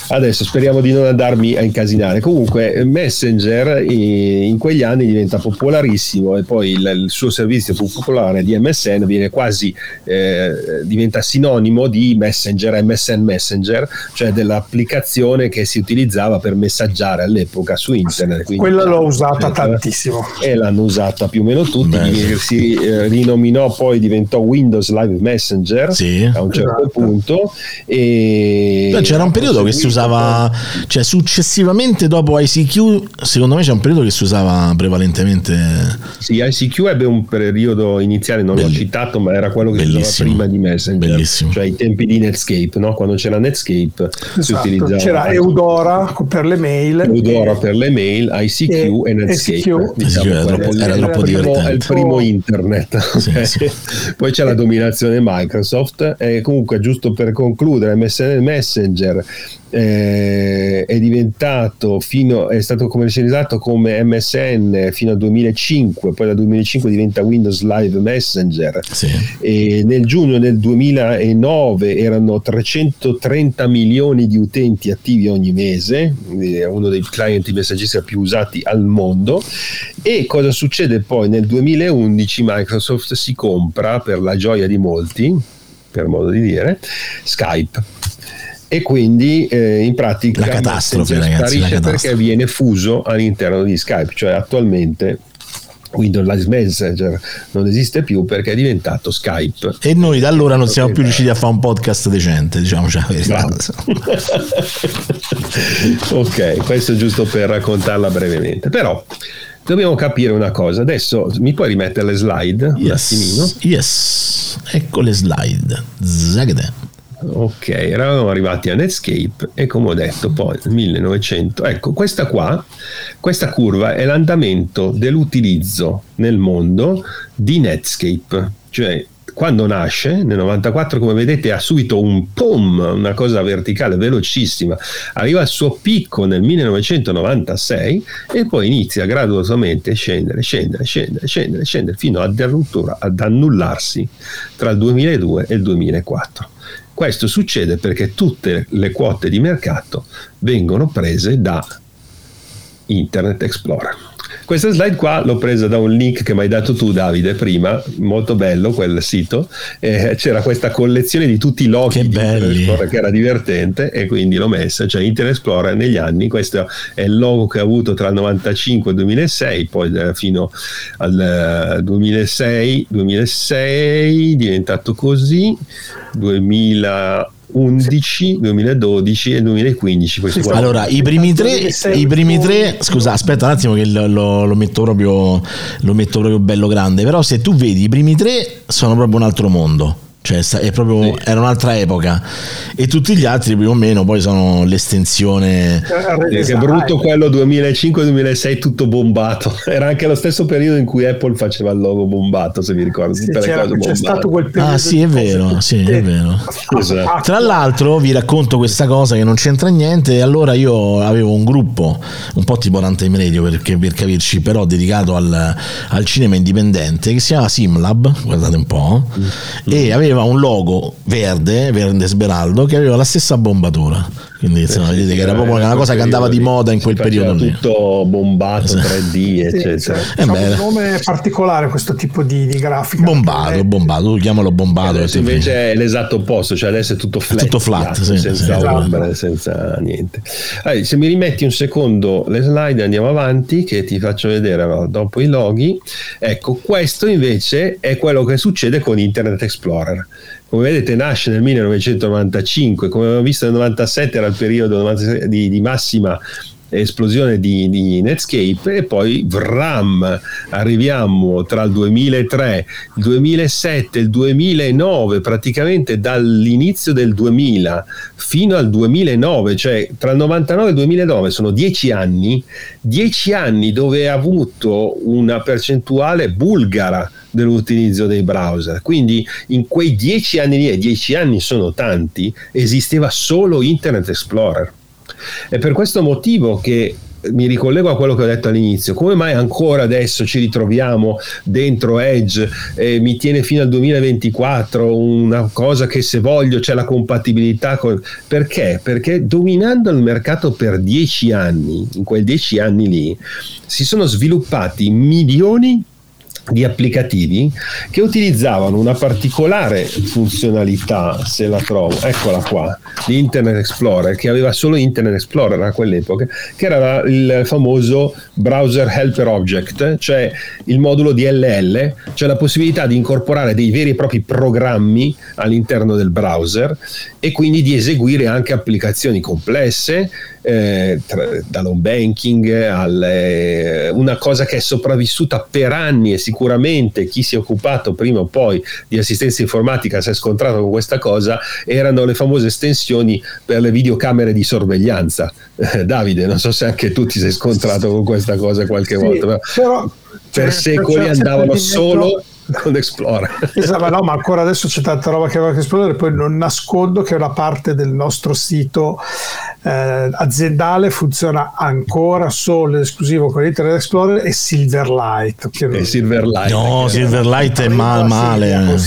Adesso speriamo di non andarmi a incasinare. Comunque, Messenger in quegli anni diventa popolarissimo e poi il, il suo servizio più popolare di MSN viene quasi eh, diventa sinonimo di Messenger, MSN Messenger, cioè dell'applicazione che si utilizzava per messaggiare all'epoca su internet. Quella l'ho usata tantissimo. E l'hanno usata più o meno tutti. Beh, si eh, rinominò poi diventò Windows Live Messenger sì. a un certo esatto. punto e Beh, c'era un periodo che si usava cioè successivamente dopo ICQ secondo me c'è un periodo che si usava prevalentemente sì ICQ ebbe un periodo iniziale non Belli. l'ho citato ma era quello che Bellissimo. si usava prima di Messenger Bellissimo. cioè i tempi di Netscape no? quando c'era Netscape esatto. si utilizzava c'era Eudora per le mail Eudora e... per le mail ICQ e, e Netscape ICQ. Diciamo, era, troppo, era, troppo divertente il primo internet. Sì, sì. Poi c'è la dominazione Microsoft e comunque giusto per concludere MSN Messenger eh, è diventato fino, è stato commercializzato come MSN fino al 2005 poi dal 2005 diventa Windows Live Messenger sì. e nel giugno del 2009 erano 330 milioni di utenti attivi ogni mese è uno dei client di messaggistica più usati al mondo e cosa succede poi nel 2011 Microsoft si compra per la gioia di molti per modo di dire Skype e quindi eh, in pratica la catastrofe ragazzi, sparisce la perché viene fuso all'interno di Skype, cioè attualmente Windows Live Messenger non esiste più perché è diventato Skype. E noi da allora non siamo più riusciti a fare un podcast decente, diciamo la verità. ok, questo è giusto per raccontarla brevemente. Però dobbiamo capire una cosa. Adesso mi puoi rimettere le slide yes, un attimino? Yes, ecco le slide. Zagde. Ok, eravamo arrivati a Netscape e come ho detto poi nel 1900, ecco questa qua, questa curva è l'andamento dell'utilizzo nel mondo di Netscape, cioè quando nasce nel 94 come vedete ha subito un pum una cosa verticale velocissima arriva al suo picco nel 1996 e poi inizia gradualmente a scendere scendere scendere scendere scendere fino addirittura ad annullarsi tra il 2002 e il 2004 questo succede perché tutte le quote di mercato vengono prese da Internet Explorer. Questa slide qua l'ho presa da un link che mi hai dato tu Davide prima, molto bello quel sito, eh, c'era questa collezione di tutti i loghi che, belli. che era divertente e quindi l'ho messa, cioè Internet Explorer negli anni, questo è il logo che ha avuto tra il 95 e il 2006, poi eh, fino al 2006, eh, 2006 diventato così, 2000 11, 2012 e 2015. Sì, allora, i primi, tre, i primi tre, scusa, aspetta un attimo che lo, lo, lo, metto proprio, lo metto proprio bello grande, però se tu vedi i primi tre sono proprio un altro mondo cioè è proprio, sì. era un'altra epoca e tutti gli altri più o meno poi sono l'estensione eh, che brutto quello 2005-2006 tutto bombato era anche lo stesso periodo in cui Apple faceva il logo bombato se vi ricordo sì, c'è stato quel periodo ah sì è vero, sì, è vero. Esatto. tra l'altro vi racconto questa cosa che non c'entra niente allora io avevo un gruppo un po' tipo Runtime Radio perché, per capirci però dedicato al, al cinema indipendente che si chiama Simlab guardate un po' mm. e aveva aveva un logo verde, verde smeraldo, che aveva la stessa bombatura. Quindi insomma, sì, vedete che era proprio una cosa che andava di moda in quel periodo lì. Tutto bombato, esatto. 3D, eccetera. Sì, cioè, eh un nome particolare questo tipo di, di grafica. Bombato, bombato, tu chiamalo bombato. Invece è l'esatto opposto, cioè adesso è tutto flat. Tutto flat, sì, senza sì, ombre, senza niente. Allora, se mi rimetti un secondo le slide andiamo avanti, che ti faccio vedere dopo i loghi. Ecco, questo invece è quello che succede con Internet Explorer come vedete nasce nel 1995, come abbiamo visto nel 97 era il periodo di, di massima esplosione di, di, Netscape e poi VRAM, arriviamo tra il 2003, il 2007, il 2009, praticamente dall'inizio del 2000 fino al 2009, cioè tra il 99 e il 2009 sono dieci anni, dieci anni dove ha avuto una percentuale bulgara dell'utilizzo dei browser. Quindi in quei dieci anni lì, e dieci anni sono tanti, esisteva solo Internet Explorer. È per questo motivo che mi ricollego a quello che ho detto all'inizio, come mai ancora adesso ci ritroviamo dentro Edge e mi tiene fino al 2024 una cosa che se voglio c'è la compatibilità con... Perché? Perché dominando il mercato per dieci anni, in quei dieci anni lì, si sono sviluppati milioni di applicativi che utilizzavano una particolare funzionalità, se la trovo, eccola qua, di Internet Explorer, che aveva solo Internet Explorer a quell'epoca, che era il famoso Browser Helper Object, cioè il modulo DLL, cioè la possibilità di incorporare dei veri e propri programmi all'interno del browser e quindi di eseguire anche applicazioni complesse eh, dall'home banking alle, una cosa che è sopravvissuta per anni e sicuramente chi si è occupato prima o poi di assistenza informatica si è scontrato con questa cosa erano le famose estensioni per le videocamere di sorveglianza eh, Davide non so se anche tu ti sei scontrato con questa cosa qualche sì, volta però, però per secoli andavano solo con Explorer. Esatto, no, ma ancora adesso c'è tanta roba che va con Explorer, poi non nascondo che una parte del nostro sito eh, aziendale funziona ancora solo ed esclusivo con Internet Explorer e Silverlight. E Silverlight. No, Silverlight è mal, male.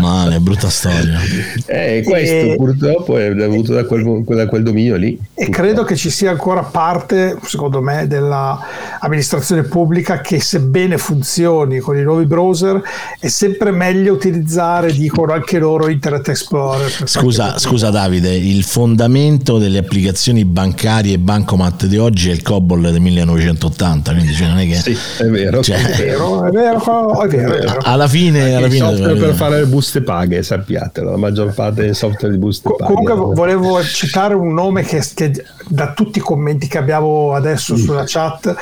male, brutta storia. Eh, questo e, purtroppo è dovuto da quel, da quel dominio lì. E credo che ci sia ancora parte, secondo me, dell'amministrazione pubblica che sebbene funzioni con i nuovi browser è sempre meglio utilizzare, dicono anche loro, Internet Explorer. Scusa, scusa Davide, il fondamento fondamento delle applicazioni bancarie e bancomat di oggi è il COBOL del 1980, quindi cioè non è che... Sì, è vero, cioè, è vero, è vero, è vero, è vero. Alla fine... Alla fine software per fare le buste paghe, sappiatelo, la maggior parte dei software di buste paghe. Comunque volevo citare un nome che, che da tutti i commenti che abbiamo adesso sulla chat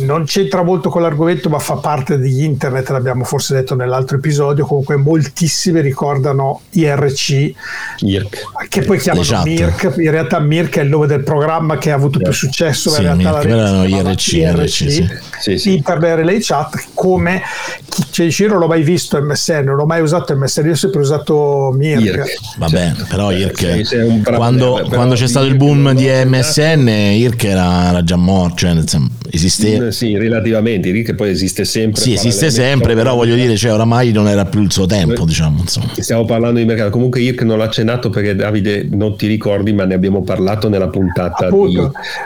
non c'entra molto con l'argomento ma fa parte di internet, l'abbiamo forse detto nell'altro episodio, comunque moltissimi ricordano IRC, IRC. che poi chiamano MIRC, in realtà Mirk è il nome del programma che ha avuto più successo, sì, in realtà Mirk, la rete IRC, IRC, sì. Sì, sì. Internet Relay Chat, come chi ci dice non l'ho mai visto MSN, non l'ho mai usato MSN, io ho sempre usato Mirk. IRC. Vabbè, però IRC, quando, quando c'è stato il boom di MSN, IRC era, era già morto, cioè esisteva. Sì, relativamente, IRC poi esiste sempre. Sì, esiste sempre, però voglio dire, cioè, oramai non era più il suo tempo, diciamo. Insomma. Stiamo parlando di mercato, comunque IRC non l'ha accennato perché Davide non ti ricordi, ma ne abbiamo parlato nella puntata di,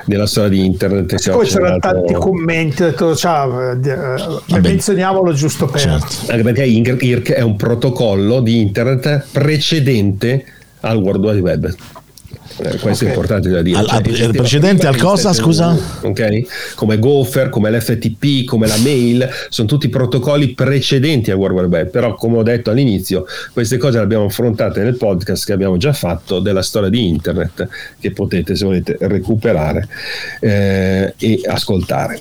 della storia di internet. Poi c'erano tanti commenti, ho detto, ciao, eh, eh menzioniamolo giusto per... Certo. Anche perché IRC è un protocollo di internet precedente al World Wide Web. Eh, questo okay. è importante da dire. Al, cioè, al precedente al cosa, scusa? Okay? Come Gopher, come l'FTP, come la mail, sono tutti protocolli precedenti al World Wide Web, però come ho detto all'inizio, queste cose le abbiamo affrontate nel podcast che abbiamo già fatto della storia di Internet, che potete se volete recuperare eh, e ascoltare.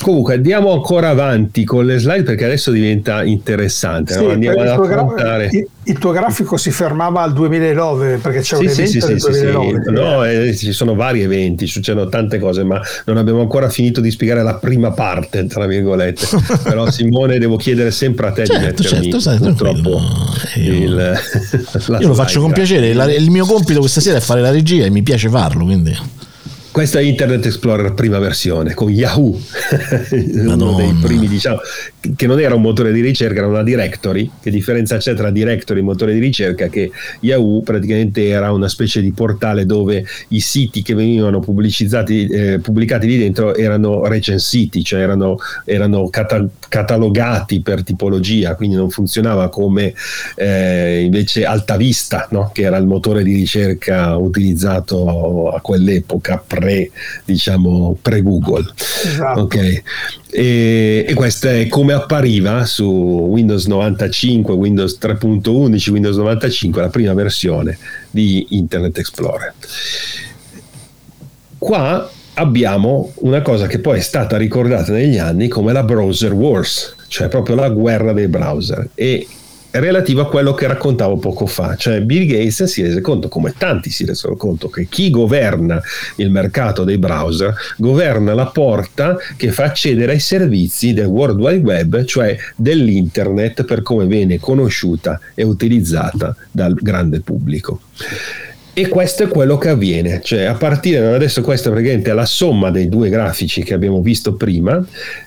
Comunque andiamo ancora avanti con le slide perché adesso diventa interessante. Sì, no? Andiamo ad affrontare... Il, il, tuo grafico si fermava al 2009 perché c'è sì, un sì, evento sì, del 2009. No, eh, ci sono vari eventi, succedono tante cose, ma non abbiamo ancora finito di spiegare la prima parte, tra virgolette. Però Simone devo chiedere sempre a te certo, di mettermi certo, sai, purtroppo io, il, io lo faccio con piacere. La, il mio compito questa sera è fare la regia e mi piace farlo, quindi questo è Internet Explorer prima versione con Yahoo, uno dei primi, diciamo, che non era un motore di ricerca, era una directory. Che differenza c'è tra directory e motore di ricerca? Che Yahoo praticamente era una specie di portale dove i siti che venivano pubblicizzati, eh, pubblicati lì dentro erano recensiti, cioè erano, erano cata- catalogati per tipologia, quindi non funzionava come eh, invece Altavista, no? che era il motore di ricerca utilizzato a quell'epoca pre pre, diciamo, pre Google. Esatto. Okay. E, e questo è come appariva su Windows 95, Windows 3.11, Windows 95, la prima versione di Internet Explorer. Qua abbiamo una cosa che poi è stata ricordata negli anni come la browser wars, cioè proprio la guerra dei browser. E relativo a quello che raccontavo poco fa, cioè Bill Gates si rese conto, come tanti si resero conto, che chi governa il mercato dei browser governa la porta che fa accedere ai servizi del World Wide Web, cioè dell'internet per come viene conosciuta e utilizzata dal grande pubblico. E questo è quello che avviene, cioè a partire da adesso questa praticamente è la somma dei due grafici che abbiamo visto prima,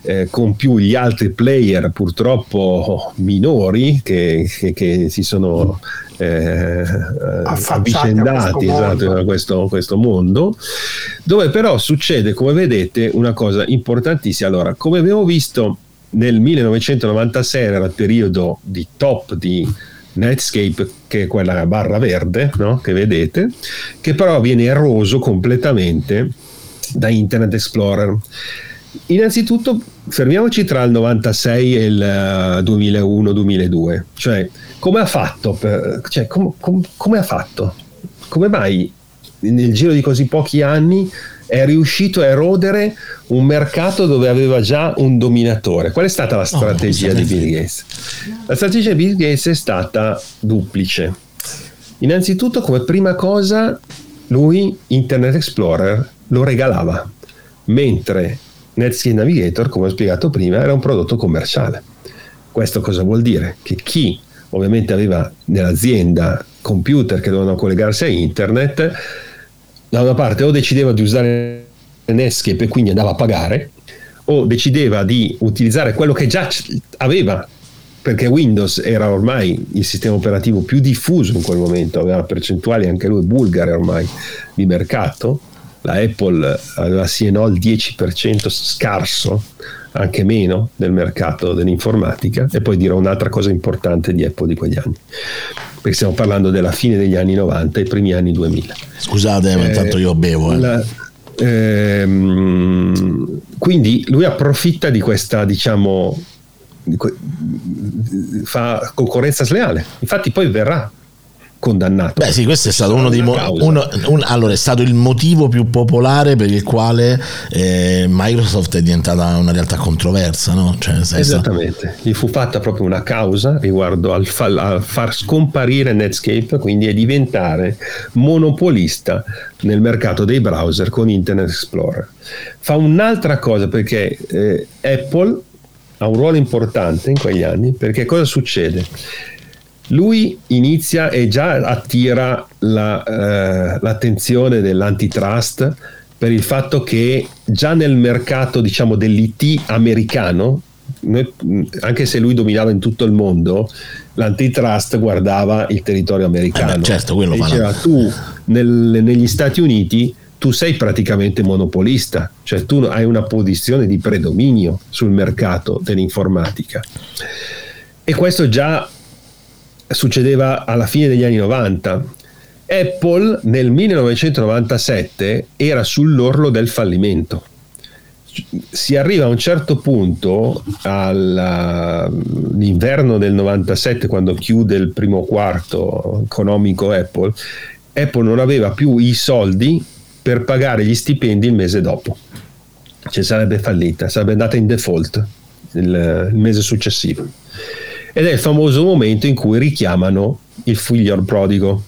eh, con più gli altri player purtroppo minori che, che, che si sono eh, avvicendati esatto, a questo, questo mondo, dove però succede, come vedete, una cosa importantissima. Allora, come abbiamo visto nel 1996 era il periodo di top di Netscape, che è quella barra verde no? che vedete, che però viene eroso completamente da Internet Explorer. Innanzitutto fermiamoci tra il 96 e il 2001-2002, eh, cioè come ha fatto? Per, cioè, com, com, come ha fatto? Come mai nel giro di così pochi anni è riuscito a erodere un mercato dove aveva già un dominatore. Qual è stata la strategia oh, di Bill Gates? La strategia di Bill Gates è stata duplice. Innanzitutto, come prima cosa, lui Internet Explorer lo regalava, mentre Netscape Navigator, come ho spiegato prima, era un prodotto commerciale. Questo cosa vuol dire? Che chi ovviamente aveva nell'azienda computer che dovevano collegarsi a internet, da una parte o decideva di usare Netscape e quindi andava a pagare, o decideva di utilizzare quello che già aveva, perché Windows era ormai il sistema operativo più diffuso in quel momento, aveva percentuali anche lui bulgare ormai di mercato, la Apple aveva sì e no il 10% scarso, anche meno del mercato dell'informatica, e poi dirò un'altra cosa importante di Apple di quegli anni perché stiamo parlando della fine degli anni 90 e primi anni 2000. Scusate, ma eh, intanto io bevo. Eh. La, ehm, quindi lui approfitta di questa, diciamo, fa concorrenza sleale. Infatti poi verrà condannato. Beh, sì, questo è stato uno dei mo- uno, un, allora, è stato il motivo più popolare per il quale eh, Microsoft è diventata una realtà controversa, no? Cioè, Esattamente, stato... gli fu fatta proprio una causa riguardo al, fa- al far scomparire Netscape, quindi a diventare monopolista nel mercato dei browser con Internet Explorer. Fa un'altra cosa perché eh, Apple ha un ruolo importante in quegli anni perché cosa succede? Lui inizia e già attira la, eh, l'attenzione dell'antitrust per il fatto che già nel mercato diciamo, dell'IT americano, noi, anche se lui dominava in tutto il mondo, l'antitrust guardava il territorio americano. Eh beh, certo, quello diceva tu nel, negli Stati Uniti tu sei praticamente monopolista, cioè tu hai una posizione di predominio sul mercato dell'informatica. E questo già succedeva alla fine degli anni 90. Apple nel 1997 era sull'orlo del fallimento. Si arriva a un certo punto all'inverno del 97, quando chiude il primo quarto economico Apple, Apple non aveva più i soldi per pagare gli stipendi il mese dopo. Cioè sarebbe fallita, sarebbe andata in default il, il mese successivo ed è il famoso momento in cui richiamano il figlio prodigo,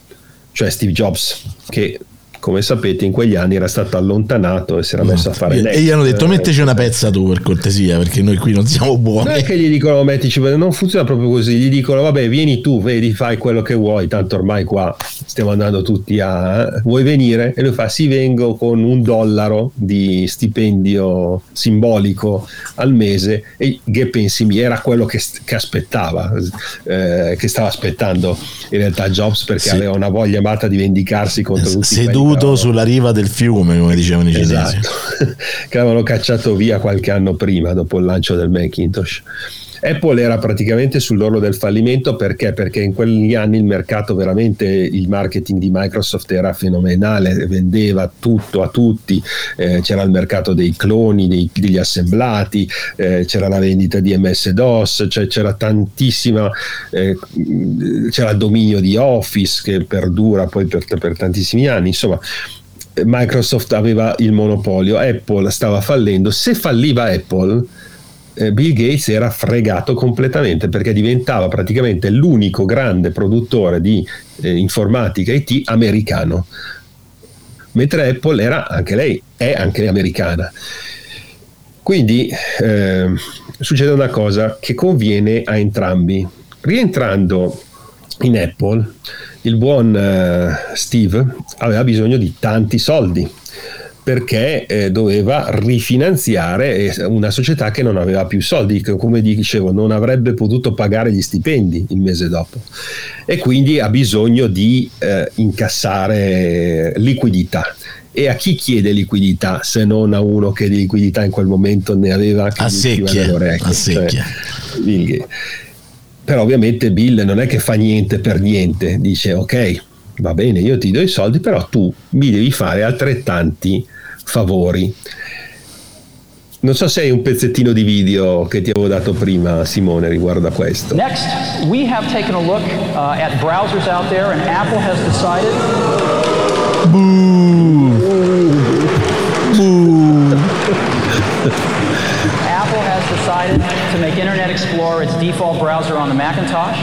cioè Steve Jobs, che come sapete in quegli anni era stato allontanato e si era messo a fare e gli hanno detto metteci una pezza tu per cortesia perché noi qui non siamo buoni. Non è che gli dicono mettici non funziona proprio così. Gli dicono vabbè vieni tu vedi fai quello che vuoi. Tanto ormai qua stiamo andando tutti a eh, vuoi venire? E lui fa sì vengo con un dollaro di stipendio simbolico al mese. E che pensi mi era quello che, che aspettava eh, che stava aspettando in realtà Jobs perché sì. aveva una voglia matta di vendicarsi contro tutti seduto caduto sulla riva del fiume, come dicevano i esatto. cinesi. che avevano cacciato via qualche anno prima, dopo il lancio del Macintosh. Apple era praticamente sull'orlo del fallimento perché? Perché in quegli anni il mercato veramente, il marketing di Microsoft era fenomenale, vendeva tutto a tutti, eh, c'era il mercato dei cloni, dei, degli assemblati, eh, c'era la vendita di MS-DOS, cioè c'era tantissima, eh, c'era il dominio di Office che perdura poi per, per tantissimi anni, insomma Microsoft aveva il monopolio, Apple stava fallendo, se falliva Apple Bill Gates era fregato completamente perché diventava praticamente l'unico grande produttore di eh, informatica IT americano, mentre Apple era anche lei, è anche americana. Quindi eh, succede una cosa che conviene a entrambi. Rientrando in Apple, il buon uh, Steve aveva bisogno di tanti soldi perché eh, doveva rifinanziare eh, una società che non aveva più soldi, che come dicevo non avrebbe potuto pagare gli stipendi il mese dopo e quindi ha bisogno di eh, incassare liquidità. E a chi chiede liquidità se non a uno che di liquidità in quel momento ne aveva che a secchie, a secchie. Cioè, però ovviamente Bill non è che fa niente per niente, dice ok, va bene, io ti do i soldi, però tu mi devi fare altrettanti favori. Non so se hai un pezzettino di video che ti avevo dato prima, Simone, riguardo a questo. Next, we have taken a look uh, at browsers out there and Apple has decided Boo. Boo. Apple has decided to make Internet Explorer its default browser on the Macintosh.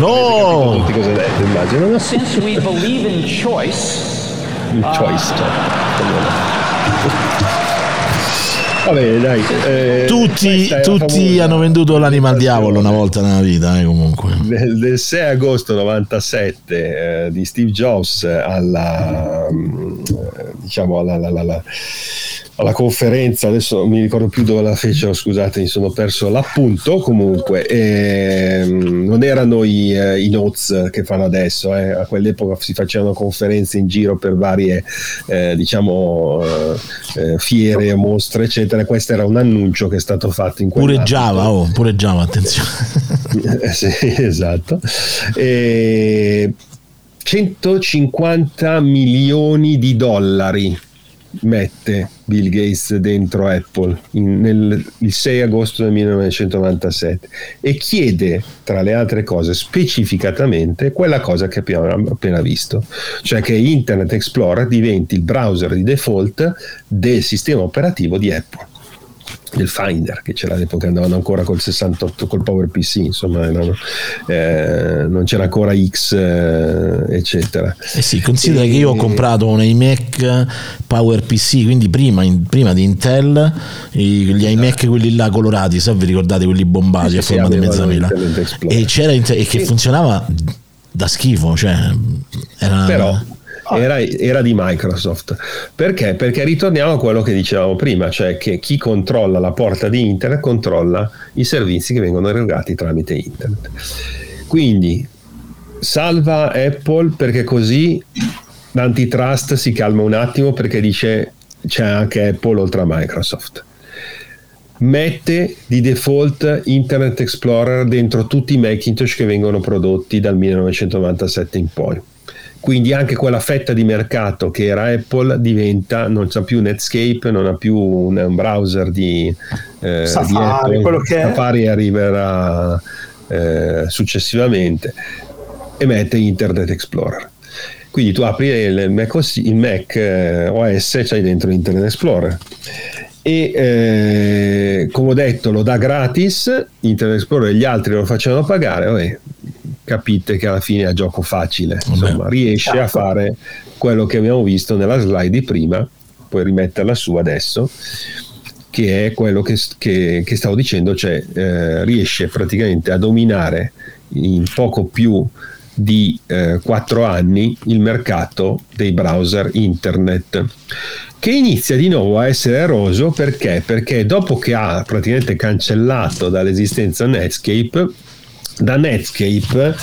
No! Immagino. Since we believe in choice. In choice, cioè. Va bene, dai. Eh, tutti, tutti hanno venduto l'anima al diavolo una volta nella vita, eh, comunque. Del, del 6 agosto 97 eh, di Steve Jobs alla, mm, diciamo, alla, alla, alla alla conferenza, adesso non mi ricordo più dove la fecero, scusate, mi sono perso l'appunto, comunque eh, non erano i, eh, i, notes che fanno adesso, eh. a quell'epoca si facevano conferenze in giro per varie eh, diciamo eh, eh, fiere, mostre eccetera, questo era un annuncio che è stato fatto in Pure Java, oh, pure Java, attenzione. sì, esatto. E 150 milioni di dollari mette Bill Gates dentro Apple in, nel, il 6 agosto del 1997 e chiede tra le altre cose specificatamente quella cosa che abbiamo appena visto, cioè che Internet Explorer diventi il browser di default del sistema operativo di Apple del Finder che c'era all'epoca andavano ancora col 68 col PowerPC insomma erano, eh, non c'era ancora X eh, eccetera. Eh sì considera e, che io ho comprato un iMac PowerPC quindi prima, in, prima di Intel gli iMac quelli là colorati se vi ricordate quelli bombati sì, a forma di mezzamela e e che funzionava da schifo cioè era però. Era, era, di Microsoft. Perché? Perché ritorniamo a quello che dicevamo prima, cioè che chi controlla la porta di internet controlla i servizi che vengono erogati tramite internet. Quindi salva Apple perché così l'antitrust si calma un attimo perché dice c'è anche Apple oltre a Microsoft. Mette di default Internet Explorer dentro tutti i Macintosh che vengono prodotti dal 1997 in poi quindi anche quella fetta di mercato che era Apple diventa, non c'ha più Netscape, non ha più un, un browser di, eh, Safari, di Apple, che Safari arriverà eh, successivamente e mette Internet Explorer. Quindi tu apri il Mac, OS, il Mac eh, OS, c'hai dentro Internet Explorer. E eh, come ho detto lo dà gratis Internet Explorer e gli altri lo facevano pagare vabbè, capite che alla fine è gioco facile, insomma, riesce a certo. fare quello che abbiamo visto nella slide di prima, puoi rimetterla su adesso, che è quello che, che, che stavo dicendo, cioè eh, riesce praticamente a dominare in poco più di eh, 4 anni il mercato dei browser internet che inizia di nuovo a essere eroso perché? Perché dopo che ha praticamente cancellato dall'esistenza Netscape da Netscape,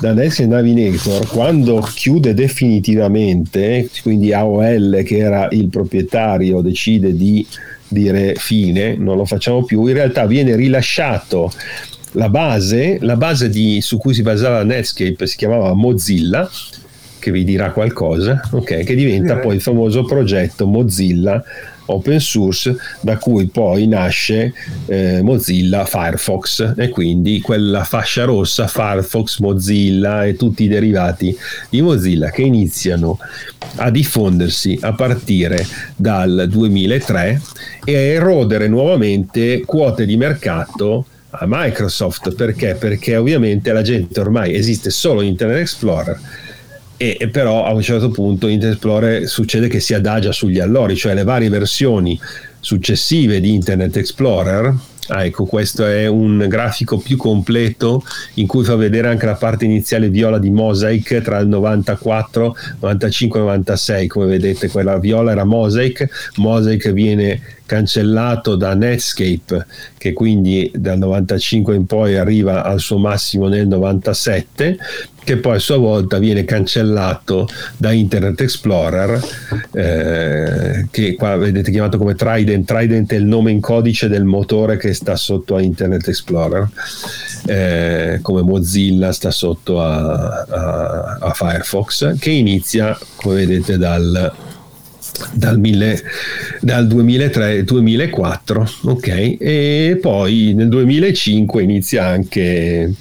da Netscape Navigator, quando chiude definitivamente, quindi AOL che era il proprietario decide di dire fine, non lo facciamo più, in realtà viene rilasciato la base, la base di, su cui si basava Netscape si chiamava Mozilla, che vi dirà qualcosa, okay, che diventa poi il famoso progetto Mozilla open source da cui poi nasce eh, Mozilla Firefox e quindi quella fascia rossa Firefox, Mozilla e tutti i derivati di Mozilla che iniziano a diffondersi a partire dal 2003 e a erodere nuovamente quote di mercato a Microsoft perché? Perché ovviamente la gente ormai esiste solo Internet Explorer e però a un certo punto Internet Explorer succede che si adagia sugli allori, cioè le varie versioni successive di Internet Explorer Ah, ecco, questo è un grafico più completo in cui fa vedere anche la parte iniziale viola di Mosaic tra il 94, 95 e 96. Come vedete, quella viola era Mosaic. Mosaic viene cancellato da Netscape, che quindi dal 95 in poi arriva al suo massimo nel 97 che poi a sua volta viene cancellato da Internet Explorer, eh, che qua vedete chiamato come Trident. Trident è il nome in codice del motore che sta sotto a Internet Explorer, eh, come Mozilla sta sotto a, a, a Firefox, che inizia, come vedete, dal dal, mille, dal 2003-2004, ok? E poi nel 2005 inizia anche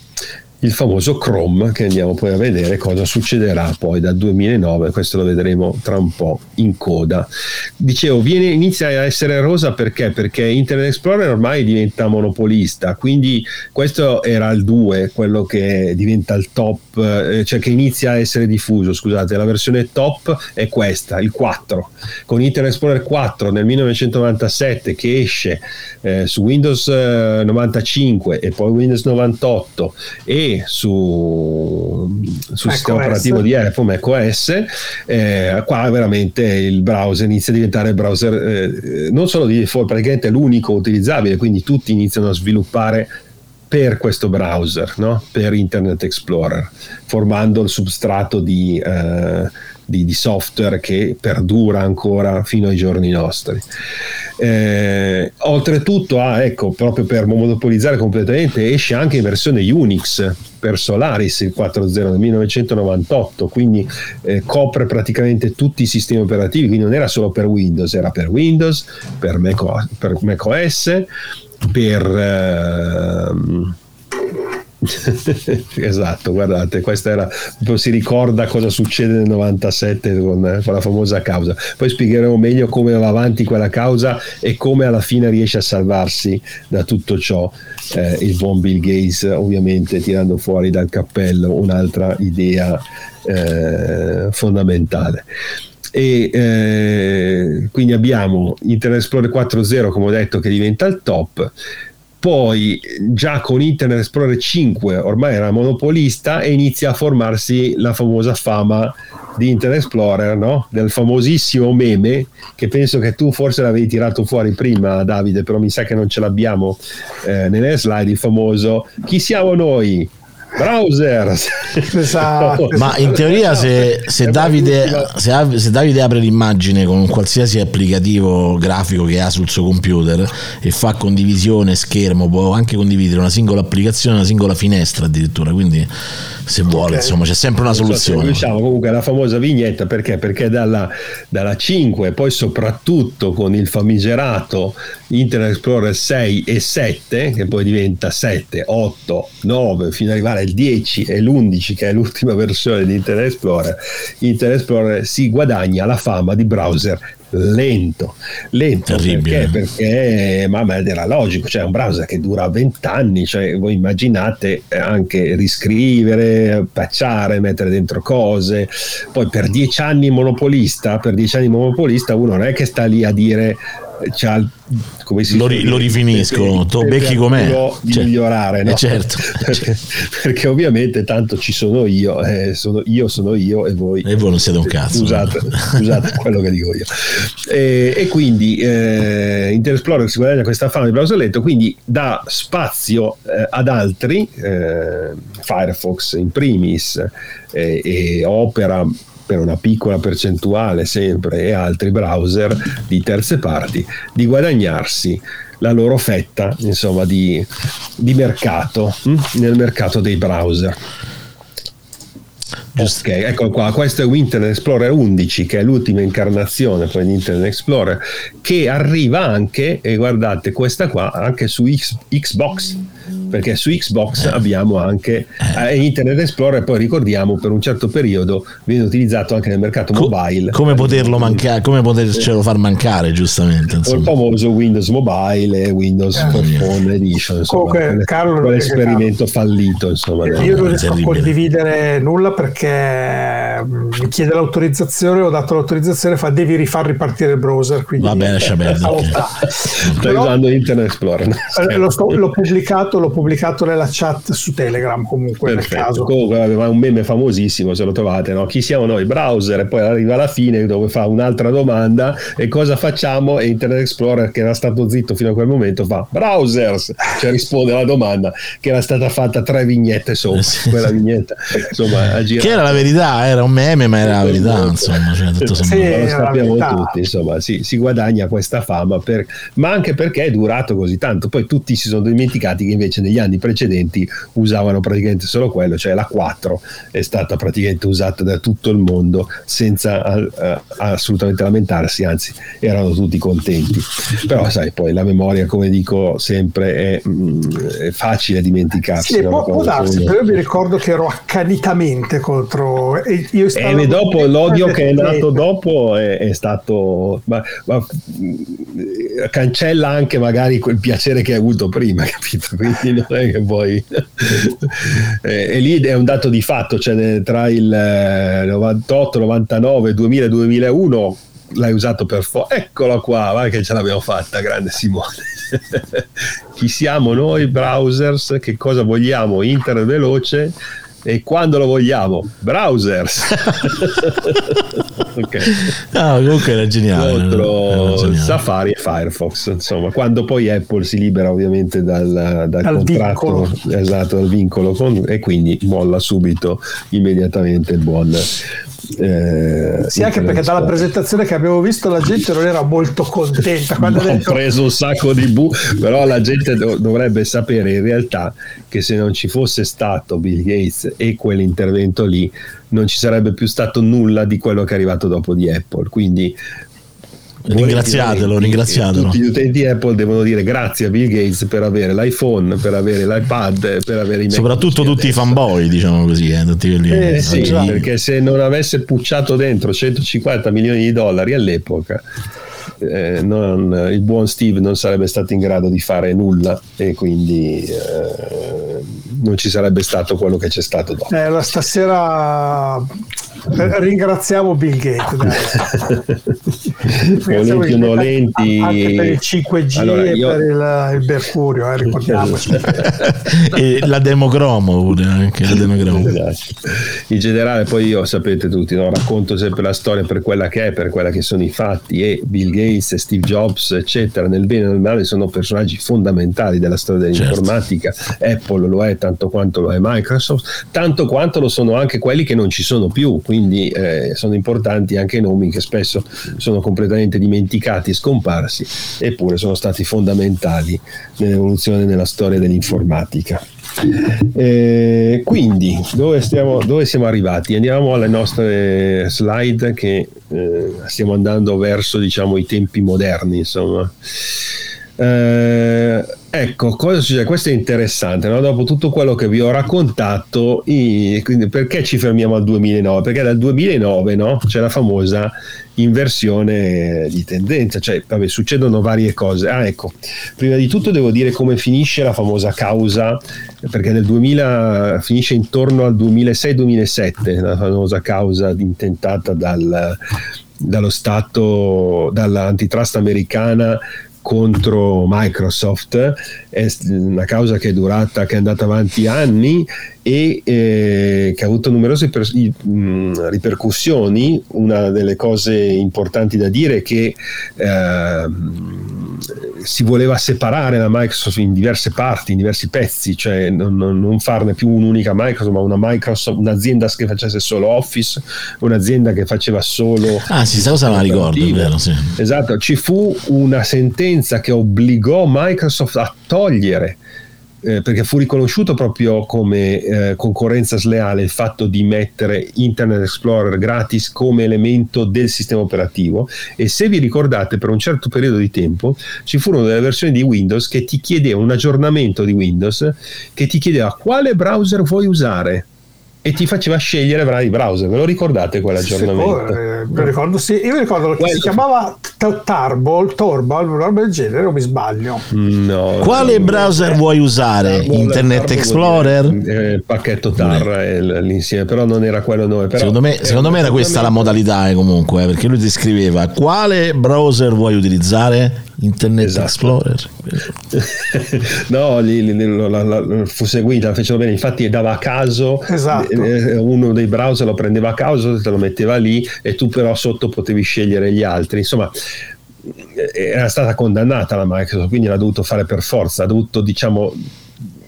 il famoso Chrome che andiamo poi a vedere cosa succederà poi dal 2009 questo lo vedremo tra un po' in coda. Dicevo viene, inizia a essere rosa perché? Perché Internet Explorer ormai diventa monopolista quindi questo era il 2 quello che diventa il top eh, cioè che inizia a essere diffuso scusate. La versione top è questa il 4 con Internet Explorer 4 nel 1997 che esce eh, su Windows 95 eh, e poi Windows 98 e su, sul sistema operativo di Apple, macOS, eh, qua veramente il browser inizia a diventare il browser eh, non solo di default, praticamente è l'unico utilizzabile, quindi tutti iniziano a sviluppare per questo browser, no? per Internet Explorer, formando il substrato di, eh, di, di, software che perdura ancora fino ai giorni nostri. Eh, oltretutto, ah, ecco, proprio per monopolizzare completamente, esce anche in versione Unix per Solaris il 4.0 del 1998, quindi eh, copre praticamente tutti i sistemi operativi, quindi non era solo per Windows, era per Windows, per, Mac, per macOS, per... Eh, esatto, guardate, questa era si ricorda cosa succede nel 97 con, con, la famosa causa. Poi spiegheremo meglio come va avanti quella causa e come alla fine riesce a salvarsi da tutto ciò. Eh, il buon Bill Gates, ovviamente, tirando fuori dal cappello un'altra idea eh, fondamentale e eh, quindi abbiamo Internet Explorer 4.0 come ho detto che diventa il top poi già con Internet Explorer 5 ormai era monopolista e inizia a formarsi la famosa fama di Internet Explorer, no? del famosissimo meme che penso che tu forse l'avevi tirato fuori prima Davide, però mi sa che non ce l'abbiamo eh, nelle slide, il famoso chi siamo noi? Browser esatto. ma in teoria se, se, Davide, se, se, Davide, apre l'immagine con un qualsiasi applicativo grafico che ha sul suo computer e fa condivisione schermo può anche condividere una singola applicazione una singola finestra addirittura quindi se vuole okay. insomma c'è sempre una soluzione so diciamo comunque la famosa vignetta perché perché dalla, dalla 5 poi soprattutto con il famigerato Internet Explorer 6 e 7 che poi diventa 7 8 9 fino ad arrivare il 10 e l'11 che è l'ultima versione di Internet Explorer, Internet Explorer si guadagna la fama di browser lento, lento Terribile. perché, perché ma era logico, cioè un browser che dura 20 anni, cioè voi immaginate anche riscrivere, patchare, mettere dentro cose, poi per 10 anni monopolista, per 10 anni monopolista uno non è che sta lì a dire lo, ri, lo rifinisco, tu becchi com'è? di cioè, migliorare no? eh certo. perché, perché, ovviamente tanto ci sono io eh, sono, io sono io e voi. E voi non siete un cazzo. Usate, usate quello che dico io. E, e quindi eh, Internet Explorer si guadagna questa fama di browser quindi dà spazio eh, ad altri eh, Firefox in primis eh, e Opera per una piccola percentuale sempre e altri browser di terze parti di guadagnarsi la loro fetta insomma di, di mercato hm? nel mercato dei browser. Ok, ecco qua, questo è Internet Explorer 11, che è l'ultima incarnazione poi di Internet Explorer, che arriva anche, e guardate questa qua, anche su X, Xbox perché su Xbox eh. abbiamo anche eh. eh, Internet Explorer, poi ricordiamo per un certo periodo viene utilizzato anche nel mercato Co- mobile. Come poterlo mancare, come potercelo far mancare, giustamente. Insomma. Il famoso Windows Mobile e Windows eh. Phone Edition, insomma, Comunque, Carlo, quell'esperimento Carlo, fallito. Insomma, io non riesco a condividere nulla perché mm, mi chiede l'autorizzazione, ho dato l'autorizzazione, fa devi rifar ripartire il browser. Va bene, lascia perdere. Stai usando Internet Explorer. L'ho, l'ho pubblicato, l'ho pubblicato nella chat su Telegram comunque Perfetto. nel caso. Comunque aveva un meme famosissimo se lo trovate, no? Chi siamo noi? Browser e poi arriva alla fine dove fa un'altra domanda e cosa facciamo? E Internet Explorer che era stato zitto fino a quel momento fa browsers, cioè risponde alla domanda che era stata fatta tre vignette sopra, sì. quella vignetta insomma Che era la verità, era un meme ma era la verità insomma, cioè, tutto sì, lo sappiamo tutti, insomma sì, si guadagna questa fama per... ma anche perché è durato così tanto, poi tutti si sono dimenticati che invece negli anni precedenti usavano praticamente solo quello, cioè la 4 è stata praticamente usata da tutto il mondo senza uh, assolutamente lamentarsi, anzi erano tutti contenti. Però sai, poi la memoria, come dico sempre, è, mh, mm, è facile dimenticarsi. Sì, può, può darsi, però io mi ricordo che ero accanitamente contro... E, io stavo e dopo l'odio che è nato dopo è, è stato... Ma, ma, mm, cancella anche magari quel piacere che hai avuto prima, capito? Quindi non è che poi eh, e lì è un dato di fatto cioè tra il 98 99 2000 2001 l'hai usato per fuoco eccola qua vai che ce l'abbiamo fatta grande Simone. Chi siamo noi browsers? Che cosa vogliamo? Internet veloce e quando lo vogliamo browsers okay. no, comunque era geniale, contro geniale. Safari e Firefox insomma quando poi Apple si libera ovviamente dal, dal contratto vincolo. esatto dal vincolo con, e quindi molla subito immediatamente il buon eh, sì, anche perché dalla presentazione che abbiamo visto la gente non era molto contenta. Quando no, detto... Ho preso un sacco di bu, però la gente do- dovrebbe sapere in realtà che se non ci fosse stato Bill Gates e quell'intervento lì, non ci sarebbe più stato nulla di quello che è arrivato dopo di Apple. Quindi ringraziatelo, ringraziatelo. Tutti gli utenti Apple devono dire grazie a Bill Gates per avere l'iPhone, per avere l'iPad, per avere i Soprattutto tutti i fanboy, diciamo così, eh, tutti quelli eh, sì, perché se non avesse pucciato dentro 150 milioni di dollari all'epoca eh, non, il buon Steve non sarebbe stato in grado di fare nulla e quindi eh, non ci sarebbe stato quello che c'è stato dopo. Eh, stasera ringraziamo Bill Gates. volenti o nolenti. Anche per il 5G allora, e io... per il, il Mercurio, eh, ricordiamoci. e la democromo pure, anche la democromo. Esatto. In generale poi io sapete tutti, no? racconto sempre la storia per quella che è, per quella che sono i fatti e Bill Gates, Steve Jobs, eccetera, nel bene e nel male sono personaggi fondamentali della storia dell'informatica. Certo. Apple lo è tanto quanto lo è Microsoft, tanto quanto lo sono anche quelli che non ci sono più, quindi eh, sono importanti anche nomi che spesso sono completamente dimenticati scomparsi, eppure sono stati fondamentali nell'evoluzione della storia dell'informatica. Eh, quindi dove, stiamo, dove, siamo arrivati? Andiamo alle nostre slide che eh, stiamo andando verso diciamo, i tempi moderni. Insomma. Eh, ecco, cosa succede? Questo è interessante, no? dopo tutto quello che vi ho raccontato, i, perché ci fermiamo al 2009? Perché dal 2009 no? c'è la famosa inversione di tendenza, cioè vabbè, succedono varie cose. Ah, ecco, prima di tutto devo dire come finisce la famosa causa, perché nel 2000 finisce intorno al 2006-2007, la famosa causa intentata dal, dallo Stato, dall'antitrust americana contro Microsoft, è una causa che è durata, che è andata avanti anni e eh, che ha avuto numerose per, mh, ripercussioni. Una delle cose importanti da dire è che eh, si voleva separare la Microsoft in diverse parti, in diversi pezzi, cioè non, non farne più un'unica Microsoft, ma una Microsoft, un'azienda che facesse solo Office, un'azienda che faceva solo... Ah sì, questa cosa la ricordo, vero, sì. Esatto, ci fu una sentenza che obbligò Microsoft a togliere eh, perché fu riconosciuto proprio come eh, concorrenza sleale il fatto di mettere Internet Explorer gratis come elemento del sistema operativo. E se vi ricordate per un certo periodo di tempo ci furono delle versioni di Windows che ti chiedevano un aggiornamento di Windows che ti chiedeva quale browser vuoi usare e ti faceva scegliere vari browser. Ve lo ricordate quell'aggiornamento? Sì, eh, me ricordo, sì. Io mi ricordo che si chiamava Tarbol, Torbal, una roba del genere, o mi sbaglio? No. Quale no, browser no. vuoi usare? Tarbol, Internet Tarbol Explorer? Eh, il pacchetto TAR è l'insieme, però non era quello noi. Però, secondo me, secondo me era questa la modalità eh, comunque, eh, perché lui ti scriveva quale browser vuoi utilizzare? Internet esatto. Explorer. no, lì, lì, la, la, fu seguita, fecero bene, infatti dava a caso, esatto. Eh, eh, uno dei browser lo prendeva a caso, te lo metteva lì e tu però sotto potevi scegliere gli altri. Insomma, eh, era stata condannata la Microsoft, quindi l'ha dovuto fare per forza, ha dovuto diciamo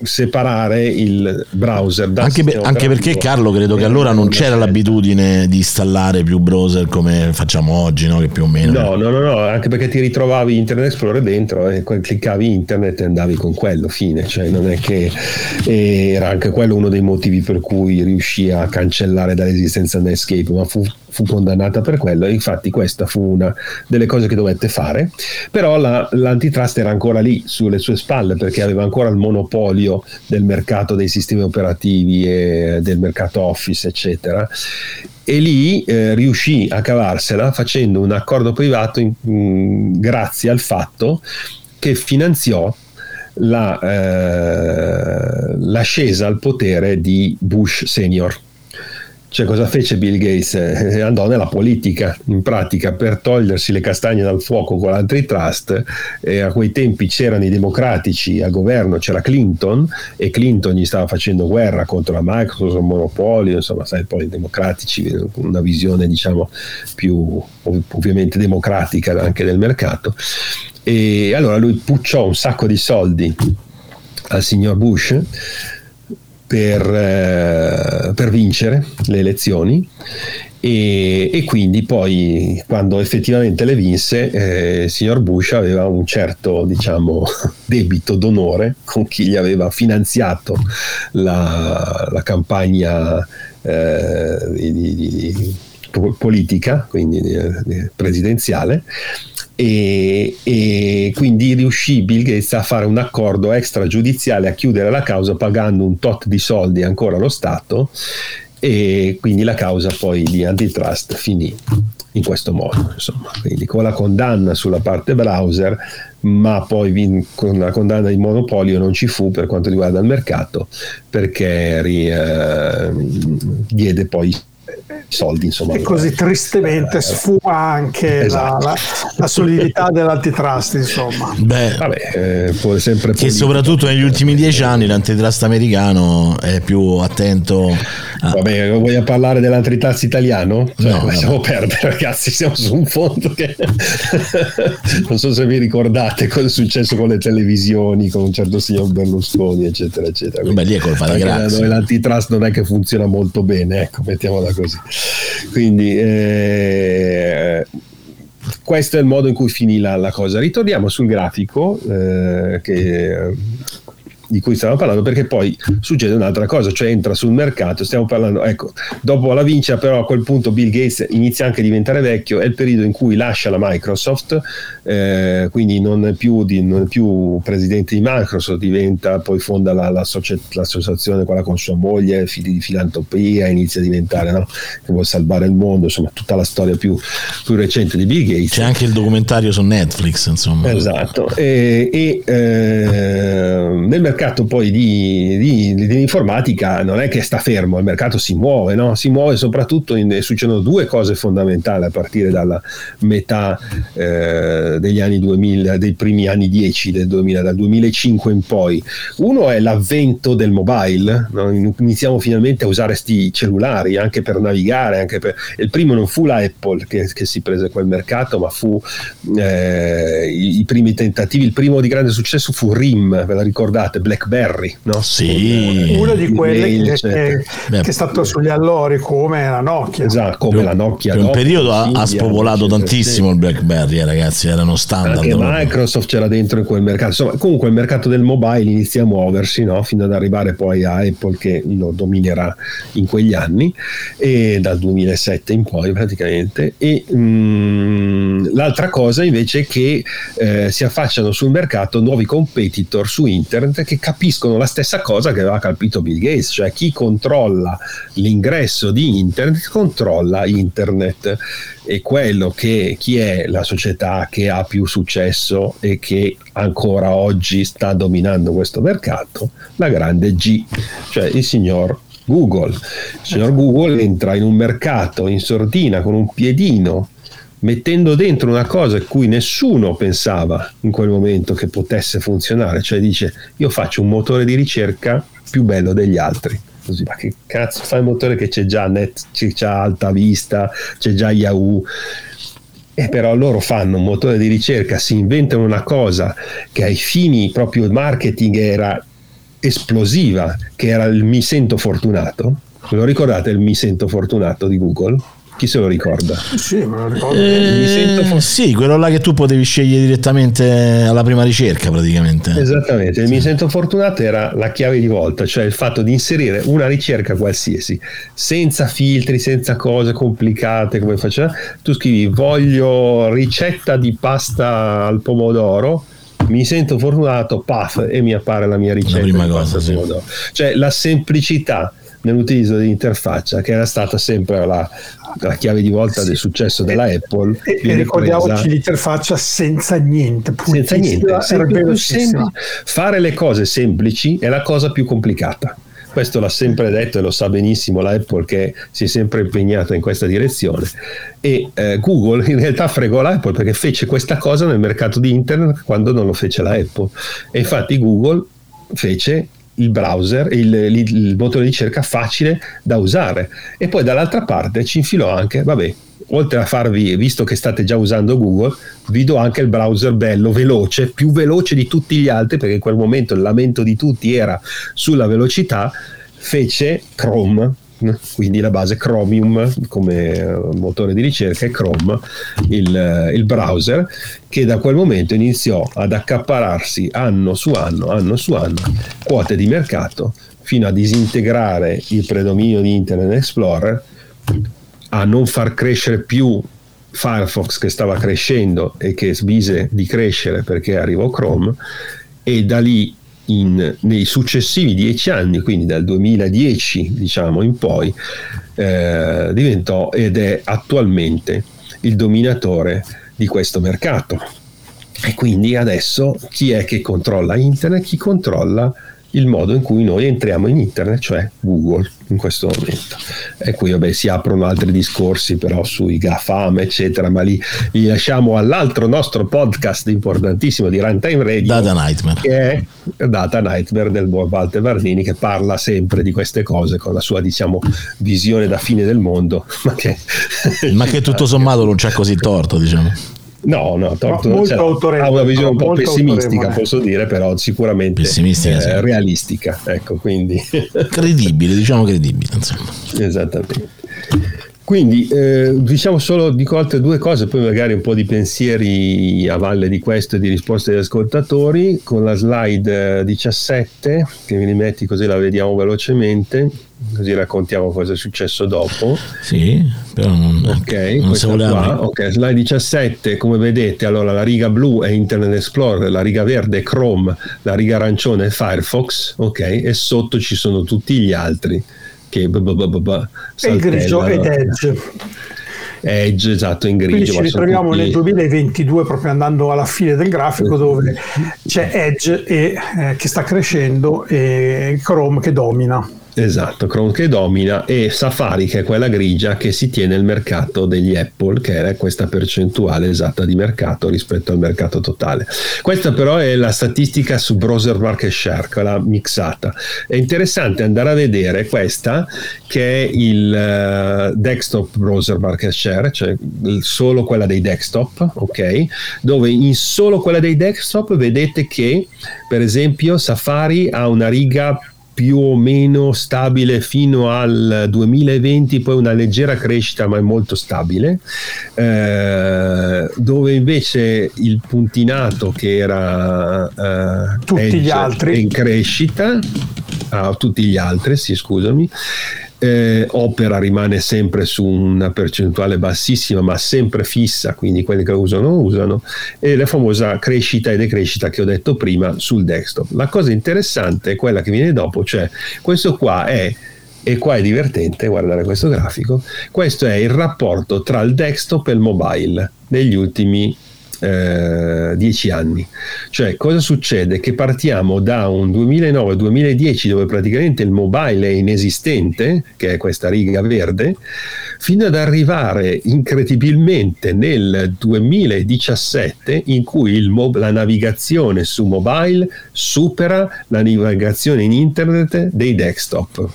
separare il browser da anche, be- anche perché Carlo credo che allora non c'era l'abitudine di installare più browser come facciamo oggi no? che più o meno no no no, no anche perché ti ritrovavi Internet Explorer dentro e cliccavi internet e andavi con quello fine cioè non è che era anche quello uno dei motivi per cui riuscì a cancellare dall'esistenza Netscape ma fu fu condannata per quello e infatti questa fu una delle cose che dovette fare, però la, l'antitrust era ancora lì sulle sue spalle perché aveva ancora il monopolio del mercato dei sistemi operativi e del mercato Office, eccetera. E lì eh, riuscì a cavarsela facendo un accordo privato in, in, grazie al fatto che finanziò la, eh, l'ascesa al potere di Bush senior cioè, cosa fece Bill Gates? Eh, andò nella politica, in pratica, per togliersi le castagne dal fuoco con l'antitrust. E a quei tempi c'erano i democratici al governo, c'era Clinton, e Clinton gli stava facendo guerra contro la Microsoft, il monopolio, insomma, sai, poi i democratici, una visione, diciamo, più ovviamente democratica anche del mercato. E allora lui pucciò un sacco di soldi al signor Bush per, eh, per vincere le elezioni e, e, quindi poi quando effettivamente le vinse eh, il signor Bush aveva un certo diciamo, debito d'onore con chi gli aveva finanziato la, la campagna eh, di, di, politica, quindi presidenziale e, e, quindi riuscì Bill Gates a fare un accordo extragiudiziale a chiudere la causa pagando un tot di soldi ancora allo Stato e quindi la causa poi di antitrust finì in questo modo insomma. Quindi con la condanna sulla parte browser ma poi con la condanna di monopolio non ci fu per quanto riguarda il mercato perché eh, diede poi soldi. Insomma, e così tristemente eh, sfuma anche esatto. la, la, la, solidità dell'antitrust. Insomma, Beh, Vabbè, eh, può sempre che soprattutto negli ultimi dieci anni l'antitrust americano è più attento. A... Vabbè, vogliamo parlare dell'antitrust italiano? Cioè, no, lasciamo perdere, ragazzi. Siamo su un fondo che non so se vi ricordate cosa è successo con le televisioni, con un certo signor Berlusconi, eccetera, eccetera. Beh, lì è colpa di grazia. L'antitrust non è che funziona molto bene, ecco, mettiamola così. Quindi eh, questo è il modo in cui finì la, la cosa. Ritorniamo sul grafico eh, che di cui stiamo parlando perché poi succede un'altra cosa, cioè entra sul mercato, stiamo parlando, ecco, dopo la vincia però a quel punto Bill Gates inizia anche a diventare vecchio, è il periodo in cui lascia la Microsoft, eh, quindi non è, più di, non è, più presidente di Microsoft, diventa, poi fonda la, la l'associazione quella con sua moglie, figli di filantropia, inizia a diventare, no? che vuole salvare il mondo, insomma tutta la storia più, più recente di Bill Gates. C'è anche il documentario su Netflix, insomma. Esatto, e, e eh, nel mercato mercato poi di, di, di, dell'informatica non è che sta fermo, il mercato si muove, no? si muove soprattutto, in, succedono due cose fondamentali a partire dalla metà eh, degli anni 2000, dei primi anni 10 del 2000, dal 2005 in poi. Uno è l'avvento del mobile, no? iniziamo finalmente a usare questi cellulari anche per navigare, anche per... il primo non fu la Apple che, che si prese quel mercato, ma fu eh, i, i primi tentativi, il primo di grande successo fu RIM, ve la ricordate? BlackBerry, no? Sì. Una di quelle che, che, che, è stato sugli allori come la Nokia. Esatto, come per, la Nokia. Per un periodo ha, ha spopolato tantissimo sì. il BlackBerry, eh, ragazzi, erano standard. Anche Microsoft c'era dentro in quel mercato. Insomma, comunque il mercato del mobile inizia a muoversi, no? Fino ad arrivare poi a Apple che lo dominerà in quegli anni e dal 2007 in poi praticamente. E mh, mm, l'altra cosa invece è che eh, si affacciano sul mercato nuovi competitor su internet che capiscono la stessa cosa che aveva capito Bill Gates, cioè chi controlla l'ingresso di internet controlla internet. E quello che chi è la società che ha più successo e che ancora oggi sta dominando questo mercato, la grande G, cioè il signor Google. Il signor Google entra in un mercato in sordina con un piedino mettendo dentro una cosa a cui nessuno pensava in quel momento che potesse funzionare, cioè dice io faccio un motore di ricerca più bello degli altri. Così, ma che cazzo fa il motore che c'è già Net, c'è già Alta Vista, c'è già Yahoo. E però loro fanno un motore di ricerca, si inventano una cosa che ai fini proprio marketing era esplosiva, che era il mi sento fortunato. Ve lo ricordate il mi sento fortunato di Google? Chi se lo ricorda? Sì, me lo ricordo. Eh, for- sì, quello là che tu potevi scegliere direttamente alla prima ricerca praticamente. Esattamente, il mi sento fortunato era la chiave di volta, cioè il fatto di inserire una ricerca qualsiasi, senza filtri, senza cose complicate come faceva. Tu scrivi voglio ricetta di pasta al pomodoro, mi sento fortunato, paf, e mi appare la mia ricetta. La prima cosa, sì. Cioè la semplicità nell'utilizzo dell'interfaccia, che era stata sempre la, la chiave di volta sì. del successo della Apple. E, e ricordiamoci l'interfaccia senza niente, senza niente, semplice, fare le cose semplici è la cosa più complicata. Questo l'ha sempre detto e lo sa benissimo la Apple che si è sempre impegnata in questa direzione. E eh, Google in realtà fregò la Apple perché fece questa cosa nel mercato di internet quando non lo fece la Apple. E infatti Google fece il browser, il, il, il, motore di ricerca facile da usare. E poi dall'altra parte ci infilò anche, vabbè, oltre a farvi, visto che state già usando Google, vi do anche il browser bello, veloce, più veloce di tutti gli altri, perché in quel momento il lamento di tutti era sulla velocità, fece Chrome quindi la base Chromium come eh, motore di ricerca e Chrome il, eh, il, browser che da quel momento iniziò ad accapararsi anno su anno, anno su anno quote di mercato fino a disintegrare il predominio di Internet Explorer a non far crescere più Firefox che stava crescendo e che smise di crescere perché arrivò Chrome e da lì in, nei successivi dieci anni, quindi dal 2010 diciamo in poi, eh, diventò ed è attualmente il dominatore di questo mercato. E quindi adesso chi è che controlla internet? Chi controlla il modo in cui noi entriamo in internet, cioè Google in questo momento. E qui vabbè, si aprono altri discorsi però sui GAFAM, eccetera, ma li, li lasciamo all'altro nostro podcast importantissimo di Runtime Radio. Data Nightmare. Che è Data Nightmare del buon Walter Varnini che parla sempre di queste cose con la sua diciamo visione da fine del mondo. Ma che, ma che tutto sommato non c'è così torto, diciamo. No, no, Torto cioè, ha una visione un po' pessimistica, autorevole. posso dire, però sicuramente eh, sì. realistica. Ecco, quindi... credibile, diciamo credibile. Insomma. Esattamente. Quindi eh, diciamo solo, dico altre due cose, poi magari un po' di pensieri a valle di questo e di risposte degli ascoltatori, con la slide 17 eh, che mi rimetti così la vediamo velocemente, così raccontiamo cosa è successo dopo. Sì, però non, okay, non si voleva. Ok, slide 17, come vedete, allora la riga blu è Internet Explorer, la riga verde è Chrome, la riga arancione è Firefox, ok, e sotto ci sono tutti gli altri che b- b- b- e il grigio ed Edge. Edge esatto in grigio quindi ci ritroviamo tutti... nel 2022 proprio andando alla fine del grafico dove c'è Edge e, eh, che sta crescendo e Chrome che domina Esatto, Chrome che domina e Safari che è quella grigia che si tiene il mercato degli Apple, che era questa percentuale esatta di mercato rispetto al mercato totale. Questa però è la statistica su Browser Market Share, quella mixata. È interessante andare a vedere questa che è il uh, desktop Browser Market Share, cioè solo quella dei desktop, ok? Dove in solo quella dei desktop vedete che per esempio Safari ha una riga più o meno stabile fino al 2020, poi una leggera crescita ma è molto stabile, eh, dove invece il puntinato che era eh, tutti gli altri. in crescita, ah, tutti gli altri, sì scusami, eh, Opera rimane sempre su una percentuale bassissima ma sempre fissa, quindi quelli che usano usano, e la famosa crescita e decrescita che ho detto prima sul desktop. La cosa interessante è quella che viene dopo, cioè questo qua è e qua è divertente guardare questo grafico, questo è il rapporto tra il desktop e il mobile negli ultimi eh, dieci anni. Cioè, cosa succede? Che partiamo da un 2009-2010 dove praticamente il mobile è inesistente, che è questa riga verde, fino ad arrivare incredibilmente nel 2017 in cui mo- la navigazione su mobile supera la navigazione in internet dei desktop.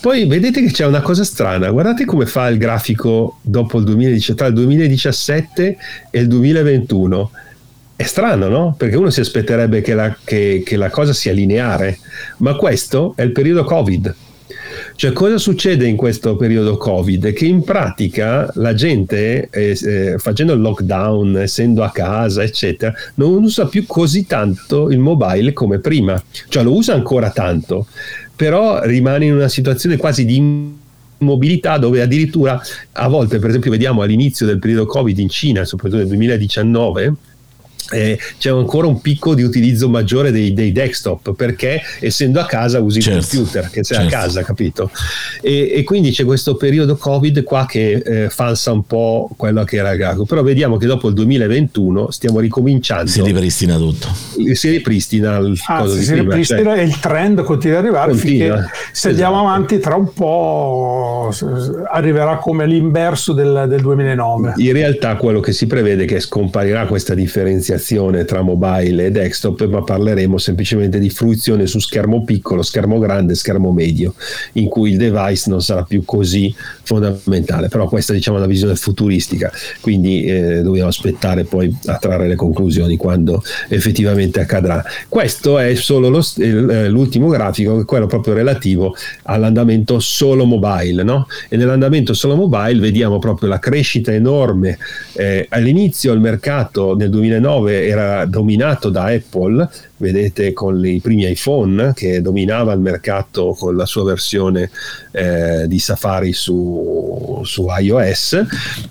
Poi vedete che c'è una cosa strana, guardate come fa il grafico dopo il 2017, tra il 2017 e il 2021 è strano, no? Perché uno si aspetterebbe che la, che, che la, cosa sia lineare, ma questo è il periodo Covid. Cioè, cosa succede in questo periodo Covid? Che in pratica la gente, eh, eh, facendo il lockdown, essendo a casa, eccetera, non usa più così tanto il mobile come prima. Cioè, lo usa ancora tanto, però rimane in una situazione quasi di mobilità dove addirittura a volte, per esempio, vediamo all'inizio del periodo Covid in Cina, soprattutto nel 2019, eh, c'è ancora un picco di utilizzo maggiore dei, dei desktop perché essendo a casa usi certo, il computer che sei certo. a casa capito? E, e, quindi c'è questo periodo covid qua che eh, falsa un po' quello che era grafico però vediamo che dopo il 2021 stiamo ricominciando si ripristina tutto. Si ripristina il Anzi, si prima, ripristina cioè, e il trend continua ad arrivare continua, finché se andiamo esatto. avanti tra un po' arriverà come l'inverso del, del 2009 in realtà quello che si prevede è che scomparirà questa differenziazione differenziazione tra mobile e desktop, ma parleremo semplicemente di fruizione su schermo piccolo, schermo grande, schermo medio, in cui il device non sarà più così fondamentale. Però questa diciamo, è una visione futuristica, quindi eh, dobbiamo aspettare poi a trarre le conclusioni quando effettivamente accadrà. Questo è solo lo, eh, l'ultimo grafico, quello proprio relativo all'andamento solo mobile, no? E nell'andamento solo mobile vediamo proprio la crescita enorme. Eh, all'inizio il mercato nel 2009 dove era dominato da Apple, vedete con i primi iPhone che dominava il mercato con la sua versione eh, di Safari su, su iOS,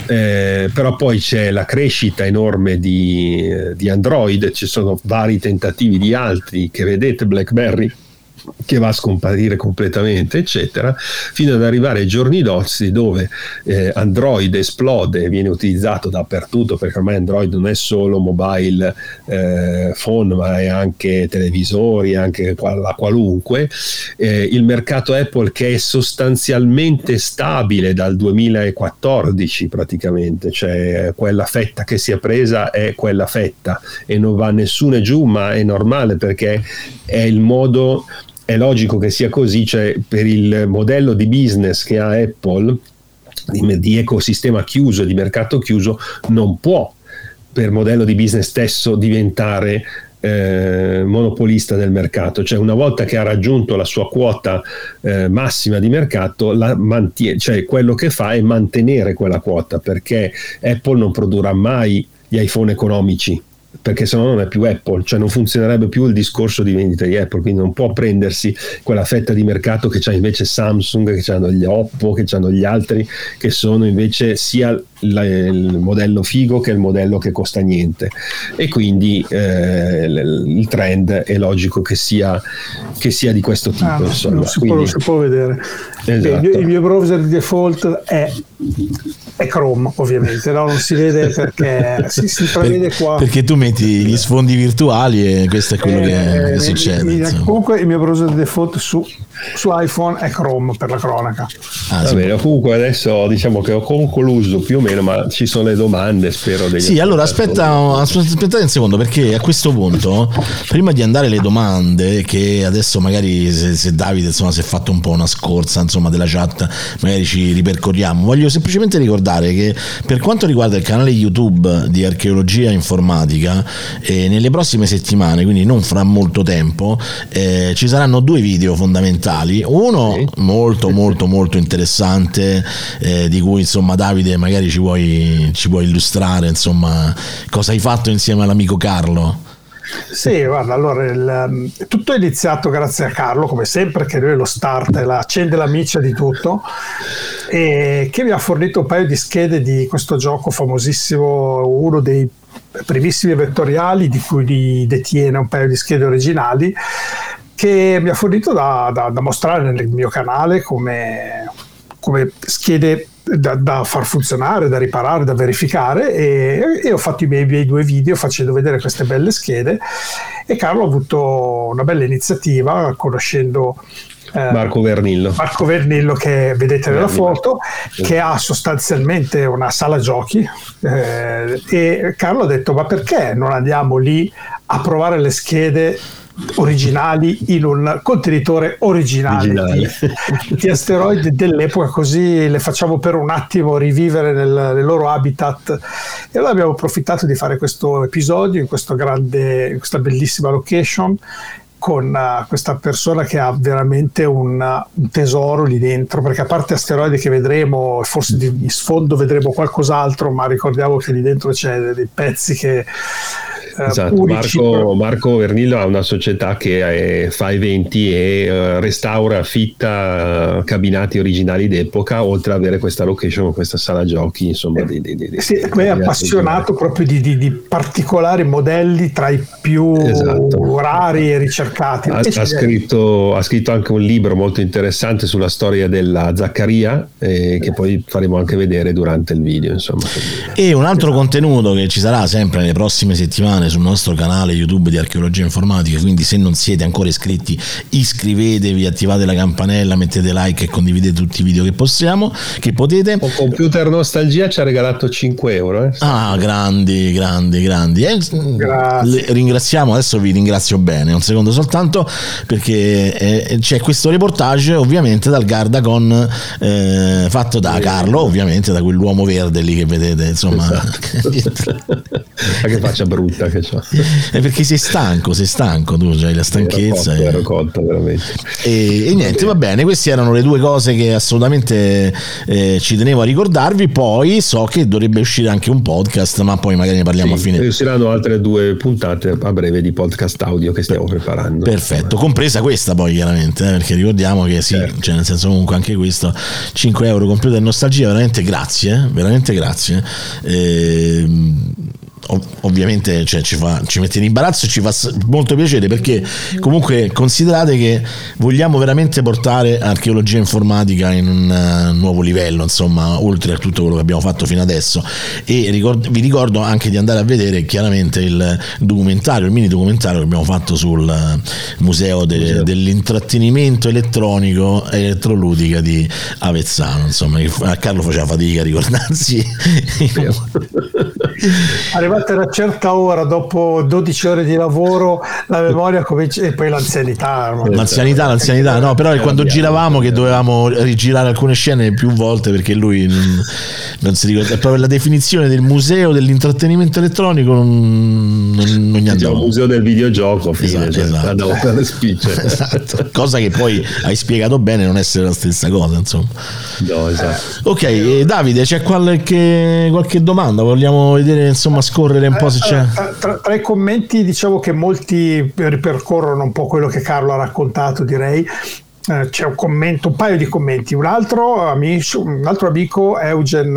eh, però poi c'è la crescita enorme di, di Android, ci sono vari tentativi di altri che vedete BlackBerry che va a scomparire completamente, eccetera, fino ad arrivare ai giorni d'oggi dove eh, Android esplode e viene utilizzato dappertutto, perché ormai Android non è solo mobile eh, phone, ma è anche televisori, anche la qualunque. Eh, il mercato Apple che è sostanzialmente stabile dal 2014 praticamente, cioè quella fetta che si è presa è quella fetta e non va nessuna giù, ma è normale perché è il modo è logico che sia così, cioè per il modello di business che ha Apple, di, di ecosistema chiuso, di mercato chiuso, non può per modello di business stesso diventare eh, monopolista del mercato, cioè una volta che ha raggiunto la sua quota eh, massima di mercato, mantiene, cioè quello che fa è mantenere quella quota perché Apple non produrrà mai gli iPhone economici perché se no non è più Apple, cioè non funzionerebbe più il discorso di vendita di Apple, quindi non può prendersi quella fetta di mercato che c'ha invece Samsung, che hanno gli Oppo, che hanno gli altri, che sono invece sia il modello figo che il modello che costa niente e quindi eh, il trend è logico che sia, che sia di questo tipo. Ah, insomma. Si, quindi, può, si, può, vedere. Esatto. Il, mio, il, mio, browser di default è, è Chrome, ovviamente, no? non si vede perché si, si intravede qua. Perché tu metti gli sfondi virtuali e questo è quello eh, che succede. Il, comunque il mio browser di default su, su, iPhone è Chrome per la cronaca. Ah, Va bene, comunque adesso diciamo che ho concluso più o meno, ma ci sono le domande, spero. Degli sì, allora aspetta, aspettate un secondo, perché a questo punto, prima di andare alle domande, che adesso magari se, se Davide insomma, si è fatto un po' una scorsa insomma, della chat, magari ci ripercorriamo, voglio semplicemente ricordare che per quanto riguarda il canale YouTube di archeologia informatica, eh, nelle prossime settimane, quindi non fra molto tempo, eh, ci saranno due video fondamentali. Uno sì. molto molto molto interessante, eh, di cui insomma Davide magari ci vuoi, ci vuoi illustrare, insomma, cosa hai fatto insieme all'amico Carlo. Sì, guarda, allora il, um, tutto è iniziato grazie a Carlo, come sempre, che lui è lo start, è la, accende la miccia di tutto, e che mi ha fornito un paio di schede di questo gioco famosissimo, uno dei primissimi vettoriali di cui detiene un paio di schede originali, che mi ha fornito da, da, da mostrare nel mio canale come, come schede da, da, far funzionare, da riparare, da verificare. E, e ho fatto i miei, miei, due video facendo vedere queste belle schede. E Carlo ha avuto una bella iniziativa conoscendo eh, Marco Vernillo. Marco Vernillo che vedete nella foto, che ha sostanzialmente una sala giochi. Eh, e Carlo ha detto ma perché non andiamo lì a provare le schede originali in un contenitore originale, originale. Di, di, asteroidi dell'epoca così le facciamo per un attimo rivivere nel, nel, loro habitat e allora abbiamo approfittato di fare questo episodio in, questo grande, in questa bellissima location con uh, questa persona che ha veramente un, uh, un, tesoro lì dentro, perché a parte asteroidi che vedremo, forse di, di sfondo vedremo qualcos'altro, ma ricordiamo che lì dentro c'è dei pezzi che esatto, Marco, Marco, Vernillo ha una società che è, fa eventi e uh, restaura, affitta uh, cabinati originali d'epoca, oltre ad avere questa location, questa sala giochi, insomma. Di, di, di, sì, poi è appassionato proprio di, particolari modelli tra i più esatto. rari e ricercati. Ha, ha, scritto, ha, scritto, anche un libro molto interessante sulla storia della Zaccaria, eh, che poi faremo anche vedere durante il video. Insomma. E un altro contenuto che ci sarà sempre nelle prossime settimane sul nostro canale YouTube di Archeologia Informatica, quindi se non siete ancora iscritti iscrivetevi, attivate la campanella, mettete like e condividete tutti i video che possiamo, che potete. O Computer Nostalgia ci ha regalato 5 euro. Eh? Ah, grandi, grandi, grandi. Eh, ringraziamo, adesso vi ringrazio bene, un secondo soltanto, perché eh, c'è questo reportage ovviamente dal Gardacon eh, fatto da Carlo, ovviamente da quell'uomo verde lì che vedete, insomma. Esatto. Che faccia brutta che. È perché sei stanco, sei stanco, tu hai la stanchezza. Ero, ero colto, veramente. E, e niente, va bene, queste erano le due cose che assolutamente eh, ci tenevo a ricordarvi. Poi so che dovrebbe uscire anche un podcast, ma poi magari ne parliamo sì, a fine. Usciranno altre due puntate a breve di podcast audio che stiamo preparando. Perfetto, compresa questa poi chiaramente, eh, perché ricordiamo che sì, certo. cioè nel senso comunque anche questo 5 euro computer nostalgia, veramente grazie, eh, veramente grazie. Eh, ovviamente cioè, ci, fa, ci, mette in imbarazzo e ci fa molto piacere perché comunque considerate che vogliamo veramente portare archeologia informatica in un uh, nuovo livello insomma oltre a tutto quello che abbiamo fatto fino adesso. E ricord- vi ricordo anche di andare a vedere chiaramente il documentario il mini documentario che abbiamo fatto sul uh, museo, de- museo, dell'intrattenimento elettronico e elettroludica di Avezzano insomma a Carlo faceva fatica a ricordarsi arrivate a una certa ora, dopo 12 ore di lavoro, la memoria comincia e poi l'anzianità. L'anzianità, l'anzianità, no, però è quando giravamo che dovevamo rigirare alcune scene più volte perché lui non, non si ricorda. È proprio la definizione del museo dell'intrattenimento elettronico non, non, non gli andava. Il museo del videogioco, fine, esatto, cioè, esatto. andavo per le spicce. esatto. Cosa che poi hai spiegato bene non essere la stessa cosa, insomma. No, esatto. Ok, Davide, c'è qualche, qualche domanda? Vogliamo vedere, insomma, scorrere un po' se c'è. Tra, tra, tra, i commenti diciamo che molti ripercorrono un po' quello che Carlo ha raccontato, direi. eh, c'è un commento, un paio di commenti. Un altro amico, un altro amico Eugen,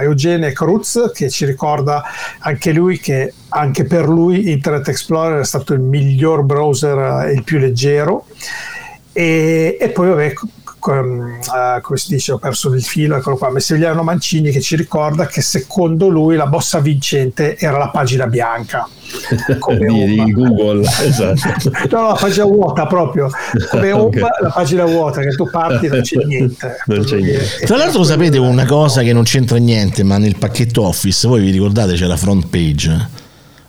Eugene Cruz, che ci ricorda anche lui che anche per lui Internet Explorer è stato il miglior browser e il più leggero. E, e poi vabbè come si dice ho perso il filo eccolo qua Messigliano Mancini che ci ricorda che secondo lui la mossa vincente era la pagina bianca di, di, Google esatto. no, la pagina vuota proprio come okay. home, la pagina vuota che tu parti non c'è niente, non c'è niente. tra l'altro sapete una cosa che non c'entra niente ma nel pacchetto Office voi vi ricordate c'è la front page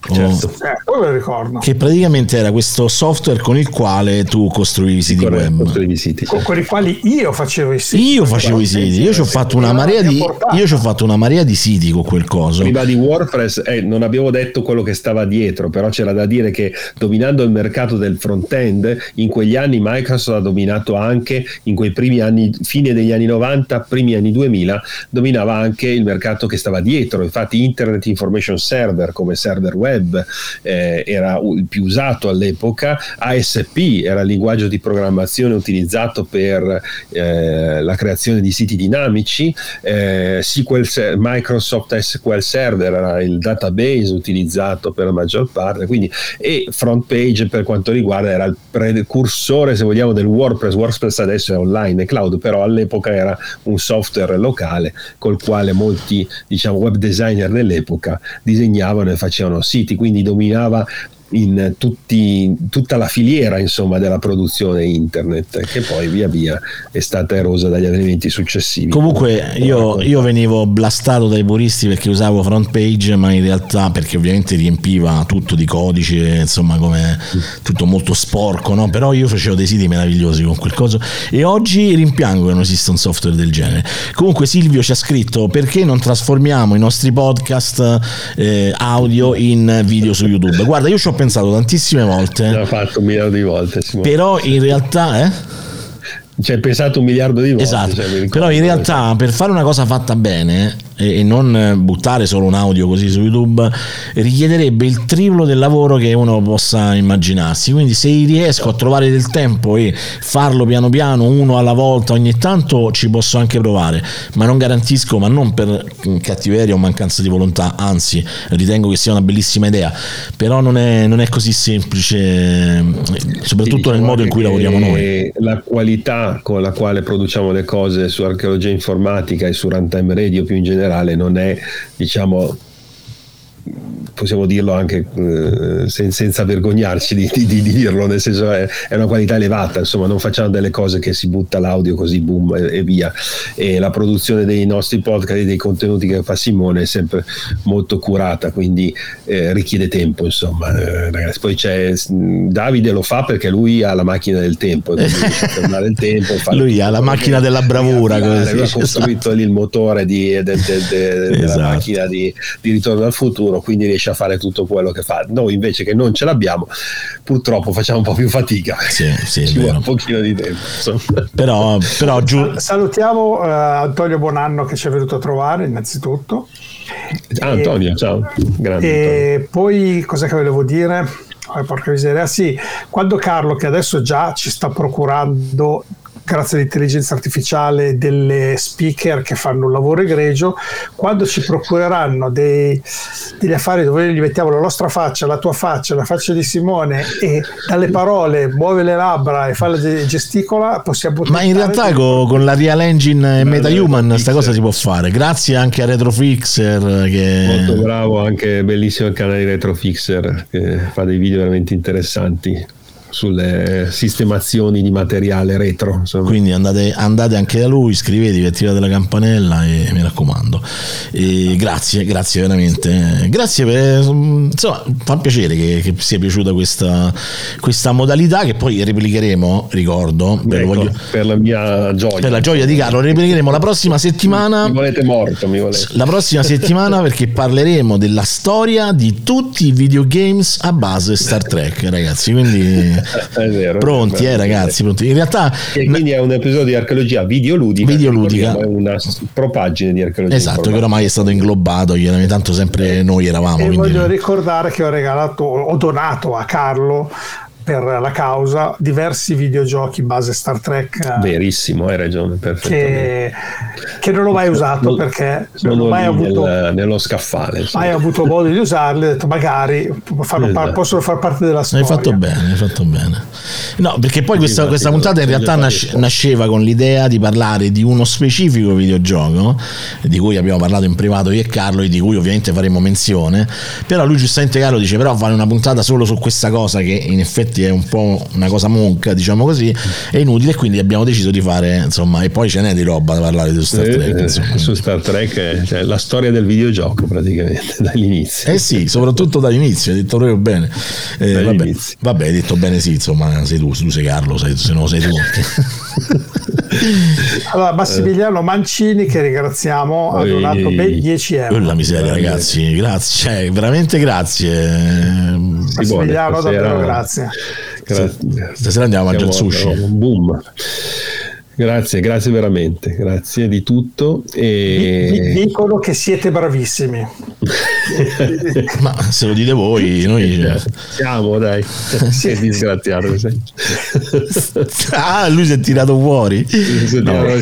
Certo. Oh, eh, ricordo. Che praticamente era questo software con il quale tu costruivi i siti Corretto, web. Costruivi siti, certo. Con i quali io facevo i siti. Io facevo i siti, io ci ho fatto una marea di io ci ho fatto una marea di siti con quel coso. Prima di WordPress eh, non avevo detto quello che stava dietro, però c'era da dire che dominando il mercato del front-end, in quegli anni Microsoft ha dominato anche in quei primi anni fine degli anni 90, primi anni 2000, dominava anche il mercato che stava dietro. Infatti Internet Information Server come server web web eh, era il più usato all'epoca, ASP era il linguaggio di programmazione utilizzato per eh, la creazione di siti dinamici, eh, SQL, Microsoft SQL Server era il database utilizzato per la maggior parte, quindi, e front page per quanto riguarda era il precursore se vogliamo del WordPress, WordPress adesso è online, è cloud, però all'epoca era un software locale col quale molti diciamo web designer dell'epoca disegnavano e facevano siti siti, quindi dominava in tutti, tutta la filiera insomma, della produzione internet che poi via via è stata erosa dagli elementi successivi. Comunque io, io, venivo blastato dai puristi perché usavo front page ma in realtà perché ovviamente riempiva tutto di codice insomma come tutto molto sporco no? però io facevo dei siti meravigliosi con quel coso. E oggi rimpiango che non esista un software del genere. Comunque Silvio ci ha scritto perché non trasformiamo i nostri podcast eh, audio in video su YouTube? Guarda io ci ho pensato tantissime volte. L'ho fatto un miliardo di volte. Simone. Però in realtà, eh? Ci hai pensato un miliardo di volte. Esatto. Cioè, Però in realtà, per fare una cosa fatta bene, e non buttare solo un audio così su YouTube richiederebbe il triplo del lavoro che uno possa immaginarsi. Quindi se riesco a trovare del tempo e farlo piano piano, uno alla volta, ogni tanto ci posso anche provare, ma non garantisco, ma non per cattiveria o mancanza di volontà, anzi ritengo che sia una bellissima idea, però non è, non è così semplice, soprattutto sì, nel modo in cui lavoriamo noi. La qualità con la quale produciamo le cose su archeologia informatica e su runtime radio più in generale generale non è diciamo possiamo dirlo anche eh, sen- senza vergognarci di, di, di, dirlo, nel senso è, è, una qualità elevata, insomma non facciamo delle cose che si butta l'audio così boom e, e, via. E la produzione dei nostri podcast e dei contenuti che fa Simone è sempre molto curata, quindi eh, richiede tempo, insomma. Eh, ragazzi. Poi c'è Davide lo fa perché lui ha la macchina del tempo, il tempo lui ha la macchina della bravura, ha costruito lì il motore di, de, de, de, esatto. della macchina di, di ritorno al futuro, quindi riesce a fare tutto quello che fa. Noi invece che non ce l'abbiamo, purtroppo facciamo un po' più fatica. Sì, sì, Ci vuole un pochino di tempo. Però, però giù... Salutiamo uh, Antonio Bonanno che ci è venuto a trovare innanzitutto. Ah, Antonio, ciao. Grande, e Antonio. poi cosa che volevo dire? Oh, porca miseria, sì, quando Carlo, che adesso già ci sta procurando grazie all'intelligenza artificiale delle speaker che fanno un lavoro egregio, quando ci procureranno dei, degli affari dove gli mettiamo la nostra faccia, la tua faccia, la faccia di Simone e dalle parole muove le labbra e fa la gesticola, possiamo Ma in realtà con, con, la Real Engine e MetaHuman questa cosa si può fare, grazie anche a Retrofixer che... Molto bravo, anche bellissimo il canale di Retrofixer che fa dei video veramente interessanti sulle sistemazioni di materiale retro. Insomma. Quindi andate, andate, anche da lui, iscrivetevi, attivate la campanella e mi raccomando. E grazie, grazie veramente. Grazie per insomma, fa piacere che, che sia piaciuta questa, questa, modalità che poi replicheremo, ricordo, ecco, voglio, per la mia gioia. Per la gioia di Carlo, replicheremo la prossima settimana. Mi volete morto, mi volete. La prossima settimana perché parleremo della storia di tutti i videogames a base Star Trek, ragazzi. Quindi è vero, pronti, eh, ragazzi, pronti. In realtà, e quindi è un episodio di archeologia videoludica. Videoludica. È una propagine di archeologia. Esatto, che oramai è stato inglobato, chiaramente, tanto sempre noi eravamo. E quindi... voglio ricordare che ho regalato, ho donato a Carlo per la causa diversi videogiochi base Star Trek. Eh, Verissimo, hai ragione, che, che, non ho mai usato non, perché non ho mai avuto nel, nello scaffale. Sì. Mai avuto modo di usarli, ho detto magari esatto. par- possono far parte della storia. Hai fatto bene, hai fatto bene. No, perché poi questa, questa puntata in realtà nasce, nasceva con l'idea di parlare di uno specifico videogioco di cui abbiamo parlato in privato io e Carlo e di cui ovviamente faremo menzione, però lui giustamente Carlo dice però fare una puntata solo su questa cosa che in effetti è un po' una cosa monca, diciamo così, è inutile e quindi abbiamo deciso di fare, insomma, e poi ce n'è di roba da parlare su Star Trek. Eh, insomma. Su Star Trek, cioè, la storia del videogioco praticamente dall'inizio. Eh sì, soprattutto dall'inizio, hai detto proprio bene. Eh, vabbè, vabbè, hai detto bene sì, insomma, sei tu, tu sei Carlo, sei, se no sei tu. allora, Massimiliano Mancini, che ringraziamo, ha donato ben 10 euro. La miseria, ragazzi, grazie, cioè, veramente grazie. Massimiliano, davvero grazie. Grazie. Stasera andiamo a mangiare sushi. Boom. Grazie, grazie veramente, grazie di tutto. E... Dicono che siete bravissimi. Ma se lo dite voi, noi siamo, dai. Sì. disgraziato. ah, lui si è tirato fuori. No, allora,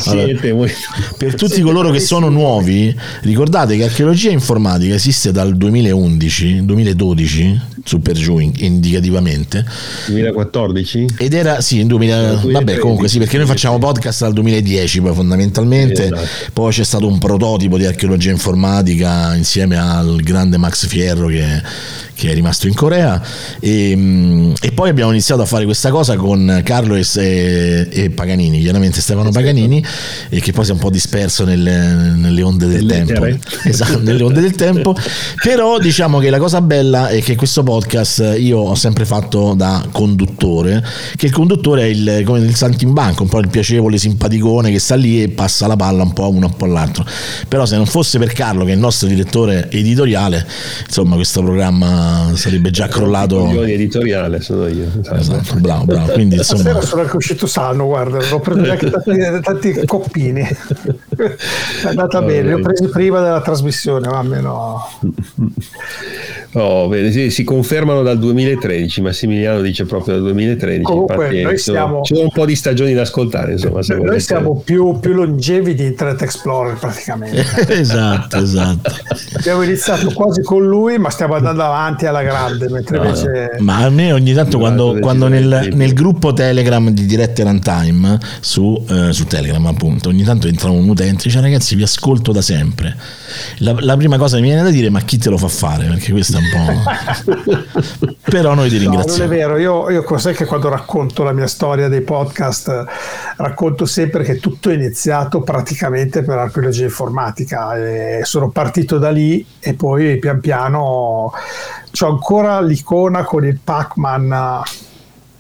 per tutti coloro che sono nuovi, ricordate che archeologia informatica esiste dal 2011, 2012, su per giù indicativamente. 2014? Ed era, sì, in 2000, vabbè comunque sì, perché noi facciamo podcast dal 2010 poi fondamentalmente, esatto. poi c'è stato un prototipo di archeologia informatica insieme al grande Max Fierro che che è rimasto in Corea e, mm, e, poi abbiamo iniziato a fare questa cosa con Carlo e, e Paganini, chiaramente Stefano Paganini e che poi si è un po' disperso nelle, nelle onde del tempo. Esatto, nelle onde del tempo. Però diciamo che la cosa bella è che questo podcast io ho sempre fatto da conduttore, che il conduttore è il, come il saltimbanco, un po' il piacevole simpaticone che sta lì e passa la palla un po' uno un po' all'altro. Però se non fosse per Carlo che è il nostro direttore editoriale, insomma questo programma sarebbe già crollato. Il editoriale sono io. Esatto, bravo, bravo. Quindi, insomma... Stasera sono anche uscito sano, guarda, ho preso anche tanti, tanti coppini. è andata bene, li ho presi prima della trasmissione, ma almeno... Oh, bene, sì, si confermano dal 2013, Massimiliano dice proprio dal 2013. Comunque, noi siamo... C'è un po' di stagioni da ascoltare, insomma. noi volete... siamo più, più, longevi di Internet Explorer praticamente. esatto, esatto. Abbiamo iniziato quasi con lui, ma stiamo andando avanti alla grande. Mentre no, invece... Ma a me ogni tanto quando, quando nel, nel, gruppo Telegram di Dirette Runtime su, eh, su Telegram appunto, ogni tanto entra un utente e dice ragazzi vi ascolto da sempre. La, la prima cosa che mi viene da dire ma chi te lo fa fare? Perché questa un po'. Però noi ti ringraziamo. No, non è vero, io, io cos'è che quando racconto la mia storia dei podcast racconto sempre che tutto è iniziato praticamente per archeologia informatica e sono partito da lì e poi pian piano ho ancora l'icona con il Pac-Man.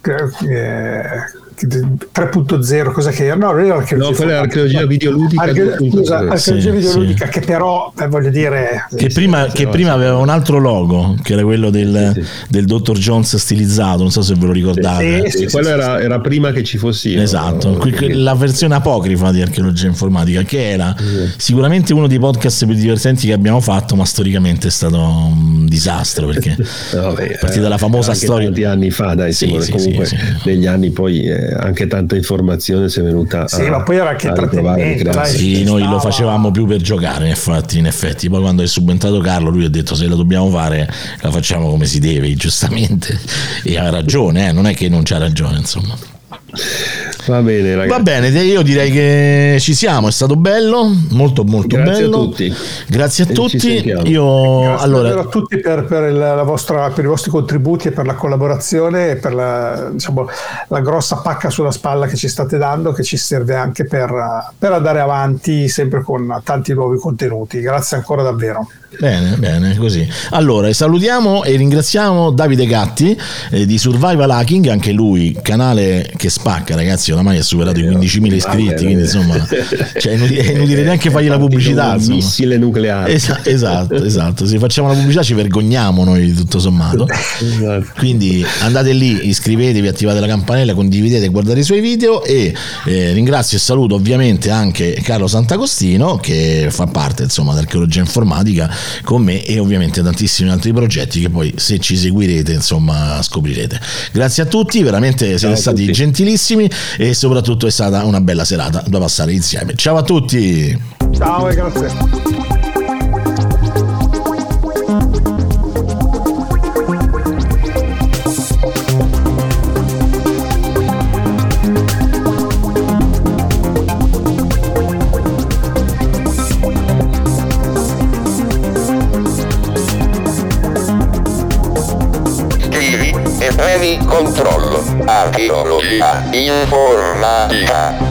Eh, 3.0, cosa che era? No, era archeologia. No, quella è l'archeologia videoludica. Arche- scusa, archeologia sì, videoludica sì. che però, eh, voglio dire... Che prima, che prima aveva un altro logo, che era quello del, sì, del Dr. Jones stilizzato, non so se ve lo ricordate. Sì, quello era, era, prima che ci fossi. Esatto, no? la versione apocrifa di archeologia informatica, che era sicuramente uno dei podcast più divertenti che abbiamo fatto, ma storicamente è stato disastro, perché Vabbè, partita dalla famosa storia... Tanti anni fa, dai, Simone, comunque negli anni poi... Eh, anche tanta informazione si è venuta sì, a, ma poi era anche intrattenimento sì, noi lo facevamo più per giocare infatti in effetti. Poi quando è subentrato Carlo lui ha detto se la dobbiamo fare la facciamo come si deve giustamente. E ha ragione eh? non è che non c'ha ragione insomma Va bene, ragazzi. Va bene, io direi che ci siamo, è stato bello, molto molto Grazie bello. A tutti. Grazie a e tutti. Io, Grazie allora... a tutti per, per, la vostra, per, i vostri contributi e per la collaborazione e per la, diciamo, la, grossa pacca sulla spalla che ci state dando, che ci serve anche per, per andare avanti sempre con tanti nuovi contenuti. Grazie ancora davvero. Bene, bene, così. Allora, salutiamo e ringraziamo Davide Gatti eh, di Survival Hacking, anche lui, canale che spacca, ragazzi, oramai ha superato i 15.000 iscritti, quindi insomma, cioè, è, inutile, è inutile neanche fargli la pubblicità. Un missile nucleare. Es- esatto, esatto. Se facciamo la pubblicità ci vergogniamo noi, tutto sommato. Esatto. Quindi andate lì, iscrivetevi, attivate la campanella, condividete, guardate i suoi video e eh, ringrazio e saluto ovviamente anche Carlo Sant'Agostino che fa parte insomma dell'archeologia informatica con me e ovviamente tantissimi altri progetti che poi se ci seguirete insomma scoprirete. Grazie a tutti, veramente siete Ciao stati tutti. gentilissimi e soprattutto è stata una bella serata da passare insieme. Ciao a tutti! Ciao e grazie. Controllo, archeologia informatica.